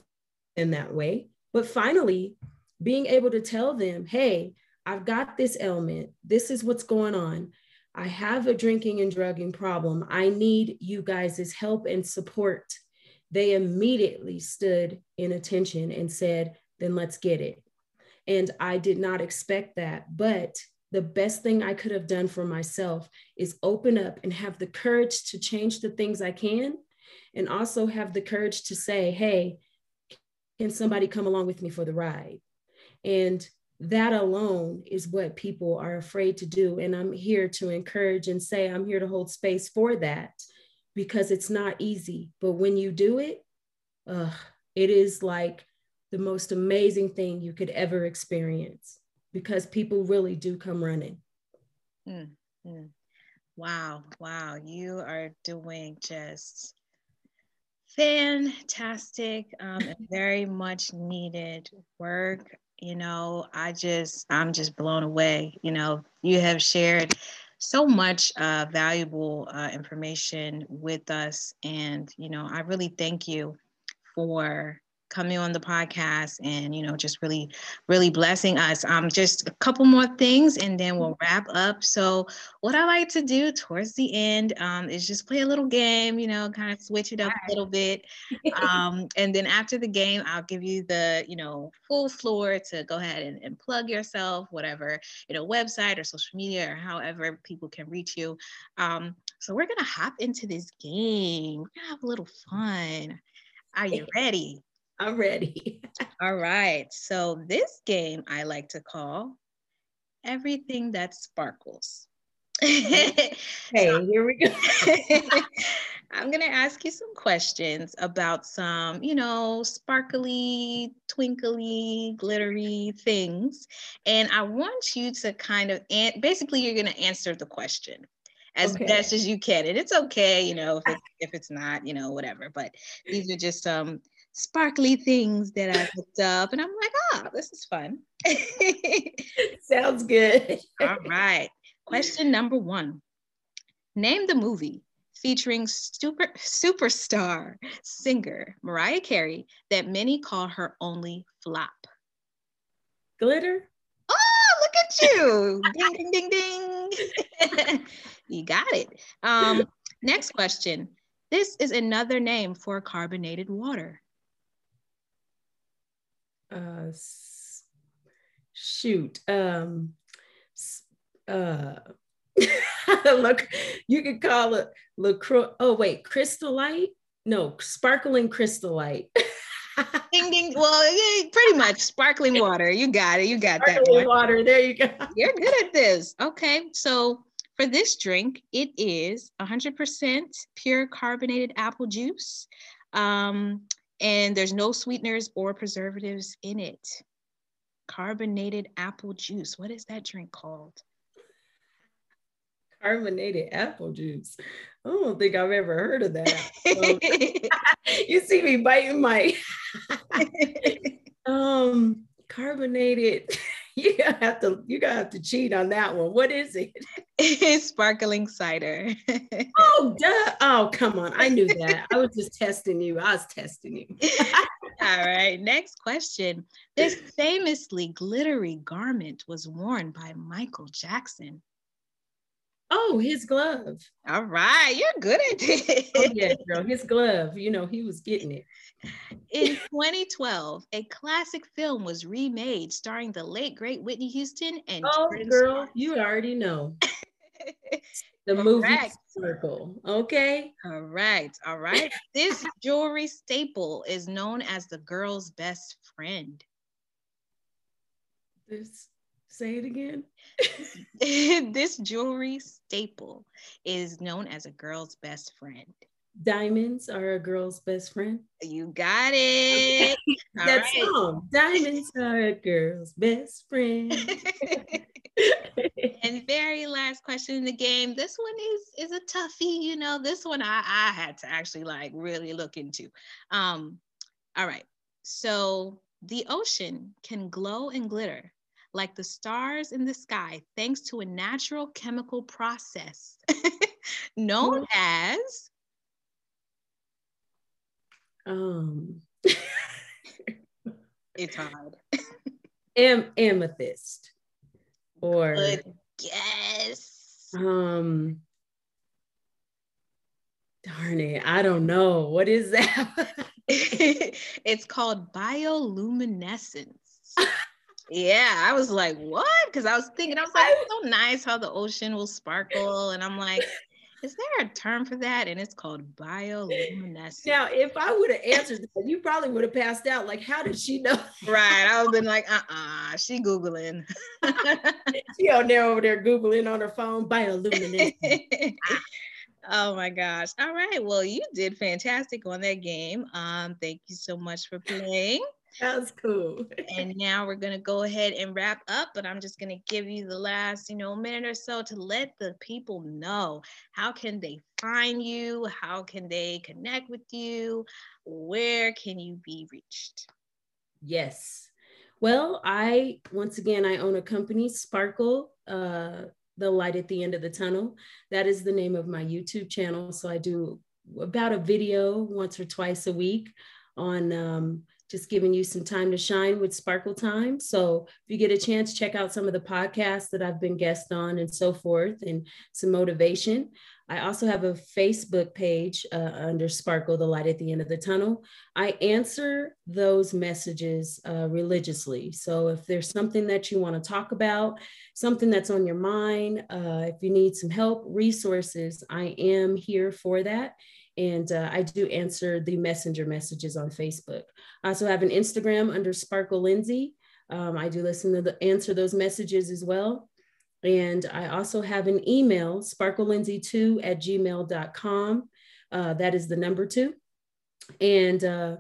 in that way. But finally, being able to tell them, hey, I've got this ailment. This is what's going on. I have a drinking and drugging problem. I need you guys' help and support. They immediately stood in attention and said, then let's get it. And I did not expect that. But the best thing I could have done for myself is open up and have the courage to change the things I can, and also have the courage to say, hey, can somebody come along with me for the ride? And that alone is what people are afraid to do. And I'm here to encourage and say, I'm here to hold space for that because it's not easy. But when you do it, it is like the most amazing thing you could ever experience because people really do come running. Mm-hmm. Wow, wow, you are doing just fantastic um, and *laughs* very much needed work you know i just i'm just blown away you know you have shared so much uh, valuable uh, information with us and you know i really thank you for coming on the podcast and you know just really really blessing us. Um just a couple more things and then we'll wrap up. So what i like to do towards the end um is just play a little game you know kind of switch it up a little bit. Um and then after the game i'll give you the you know full floor to go ahead and, and plug yourself whatever you know website or social media or however people can reach you. Um so we're gonna hop into this game. We're gonna have a little fun. Are you *laughs* ready I'm ready. *laughs* All right. So this game I like to call Everything That Sparkles. *laughs* hey, so, here we go. *laughs* I'm going to ask you some questions about some, you know, sparkly, twinkly, glittery things. And I want you to kind of, an- basically, you're going to answer the question as okay. best as you can. And it's okay, you know, if it's, if it's not, you know, whatever. But these are just some sparkly things that I looked up, and I'm like, ah, oh, this is fun. *laughs* Sounds good. All right. Question number one Name the movie featuring super, superstar singer Mariah Carey that many call her only flop. Glitter? Oh, look at you. ding, ding, ding, ding. *laughs* you got it. Um, next question. This is another name for carbonated water. Uh, shoot. Um, uh, *laughs* look, you could call it LaCroix. Oh, wait, Crystal Light? No, sparkling Crystal Light. *laughs* ding ding. Well, yeah, pretty much sparkling water. You got it. You got sparkling that. water. There you go. *laughs* You're good at this. Okay. So for this drink, it is 100% pure carbonated apple juice. Um, and there's no sweeteners or preservatives in it. Carbonated apple juice. What is that drink called? Carbonated apple juice. I don't think I've ever heard of that. *laughs* *laughs* You see me biting my *laughs* um carbonated. You gotta have to you gotta have to cheat on that one. What is it? It's *laughs* sparkling cider. *laughs* oh duh. Oh, come on. I knew that. I was just *laughs* testing you. I was testing you. All right. Next question. This famously glittery garment was worn by Michael Jackson. Oh, his glove. All right, you're good at it. oh, yeah, girl, his glove. You know, he was getting it. In 2012, a classic film was remade starring the late great Whitney Houston and Oh, girl, you already know. *laughs* the movie Sparkle. Okay. All right. All right. this jewelry staple is known as the girl's best friend. This say it again. *laughs* this jewelry staple is known as a girl's best friend. Diamonds are a girl's best friend. You got it. *laughs* That right. song. Diamonds are a girl's best friend. *laughs* and very last question in the game. This one is is a toughie. You know, this one I, I had to actually like really look into. Um, all right. So the ocean can glow and glitter like the stars in the sky, thanks to a natural chemical process *laughs* known as. Um, it's hard. *laughs* Am- amethyst, or Good guess. Um, darn it, I don't know. What is that? *laughs* it's called bioluminescence. Yeah, I was like, what? Because I was thinking, I was like, it's so *laughs* nice how the ocean will sparkle. And I'm like, is there a term for that? And it's called bioluminescence. Now, if I would have answered that, you probably would have passed out. Like, how did she know? Right. I would have been like, *laughs* uh-uh, she Googling. *laughs* she out there over there Googling on her phone, bioluminescence. oh my gosh. All right. Well, you did fantastic on that game. Um, thank you so much for playing. That's cool. and now we're gonna go ahead and wrap up, but I'm just gonna give you the last, you know, minute or so to let the people know how can they find you, how can they connect with you, where can you be reached? Yes. Well, I once again I own a company, Sparkle, uh, the light at the end of the tunnel. That is the name of my YouTube channel. So I do about a video once or twice a week on um, just giving you some time to shine with Sparkle Time. So if you get a chance, check out some of the podcasts that I've been guest on and so forth, and some motivation. I also have a Facebook page uh, under Sparkle, the light at the end of the tunnel. I answer those messages uh, religiously. So if there's something that you want to talk about, something that's on your mind, uh, if you need some help, resources, I am here for that. And uh, I do answer the messenger messages on Facebook. I also have an Instagram under Sparkle Lindsay. Um, I do listen to the, answer those messages as well. And I also have an email, sparklelindsay2 at gmail.com. Uh, that is the number two. And uh,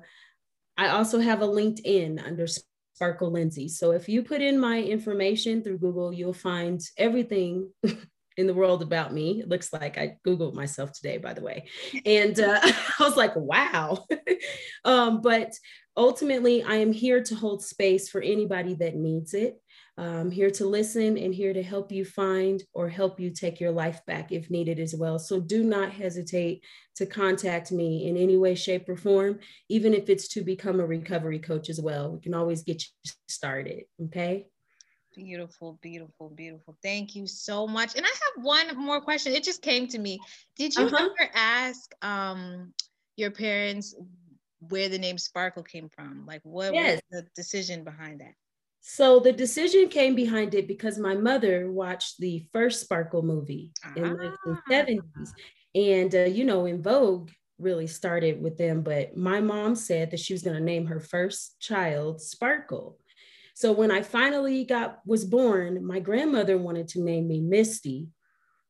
I also have a LinkedIn under Sparkle Lindsay. So if you put in my information through Google, you'll find everything *laughs* in the world about me. It looks like I Googled myself today, by the way. *laughs* And uh, *laughs* I was like, wow. *laughs* um, but ultimately, I am here to hold space for anybody that needs it. I'm here to listen and here to help you find or help you take your life back if needed as well. So do not hesitate to contact me in any way, shape, or form, even if it's to become a recovery coach as well. We can always get you started. Okay. Beautiful, beautiful, beautiful. Thank you so much. And I have one more question. It just came to me. Did you uh-huh. ever ask um, your parents where the name Sparkle came from? Like, what yes. was the decision behind that? So the decision came behind it because my mother watched the first Sparkle movie ah. in the 1970s. And, uh, you know, En Vogue really started with them, but my mom said that she was going to name her first child Sparkle. So when I finally got was born, my grandmother wanted to name me Misty,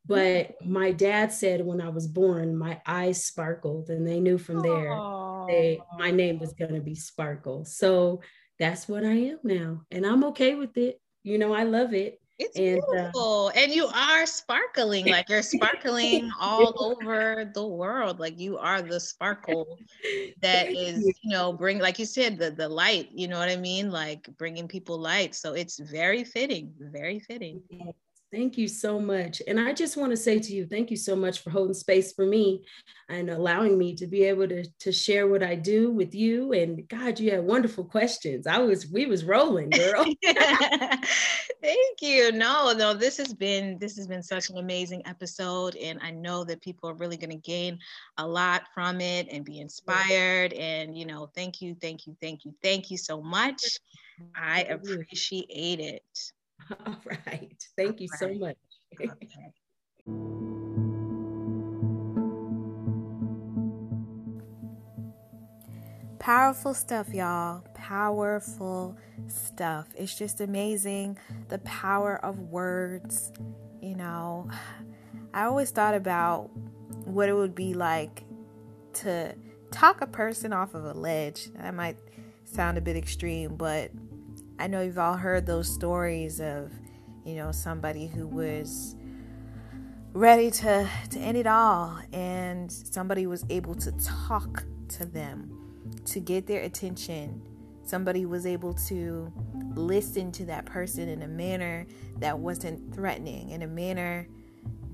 but my dad said when I was born, my eyes sparkled, and they knew from there they, my name was going to be Sparkle. So that's what I am now, and I'm okay with it. You know, I love it. It's and, uh, beautiful. Uh, and you are sparkling, like you're sparkling *laughs* all over the world. Like you are the sparkle that is, you know, bring, like you said, the, the light, you know what I mean? Like bringing people light. So it's very fitting, very fitting. Thank you so much. And I just want to say to you, thank you so much for holding space for me and allowing me to be able to, to share what I do with you. And God, you had wonderful questions. I was, we was rolling, girl. *laughs* thank you. No, no, this has been, this has been such an amazing episode. And I know that people are really going to gain a lot from it and be inspired. And, you know, thank you, thank you, thank you, thank you so much. I appreciate it. *laughs* All right. Thank you so much. *laughs* Powerful stuff, y'all. Powerful stuff. It's just amazing the power of words. You know, I always thought about what it would be like to talk a person off of a ledge. That might sound a bit extreme, but I know you've all heard those stories of, you know, somebody who was ready to to end it all and somebody was able to talk to them to get their attention. Somebody was able to listen to that person in a manner that wasn't threatening, in a manner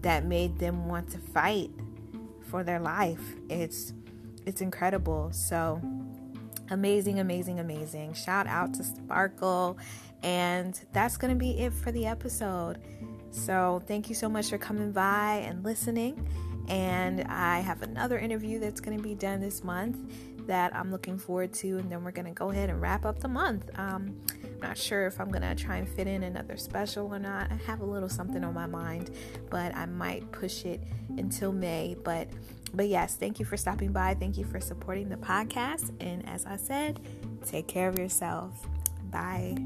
that made them want to fight for their life. It's it's incredible. So amazing, amazing, amazing. Shout out to Sparkle. And that's going to be it for the episode. So, thank you so much for coming by and listening. And I have another interview that's going to be done this month that I'm looking forward to. And then we're going to go ahead and wrap up the month. Um, I'm not sure if I'm going to try and fit in another special or not. I have a little something on my mind, but I might push it until May. But but yes, thank you for stopping by. Thank you for supporting the podcast. And as I said, take care of yourself. Bye.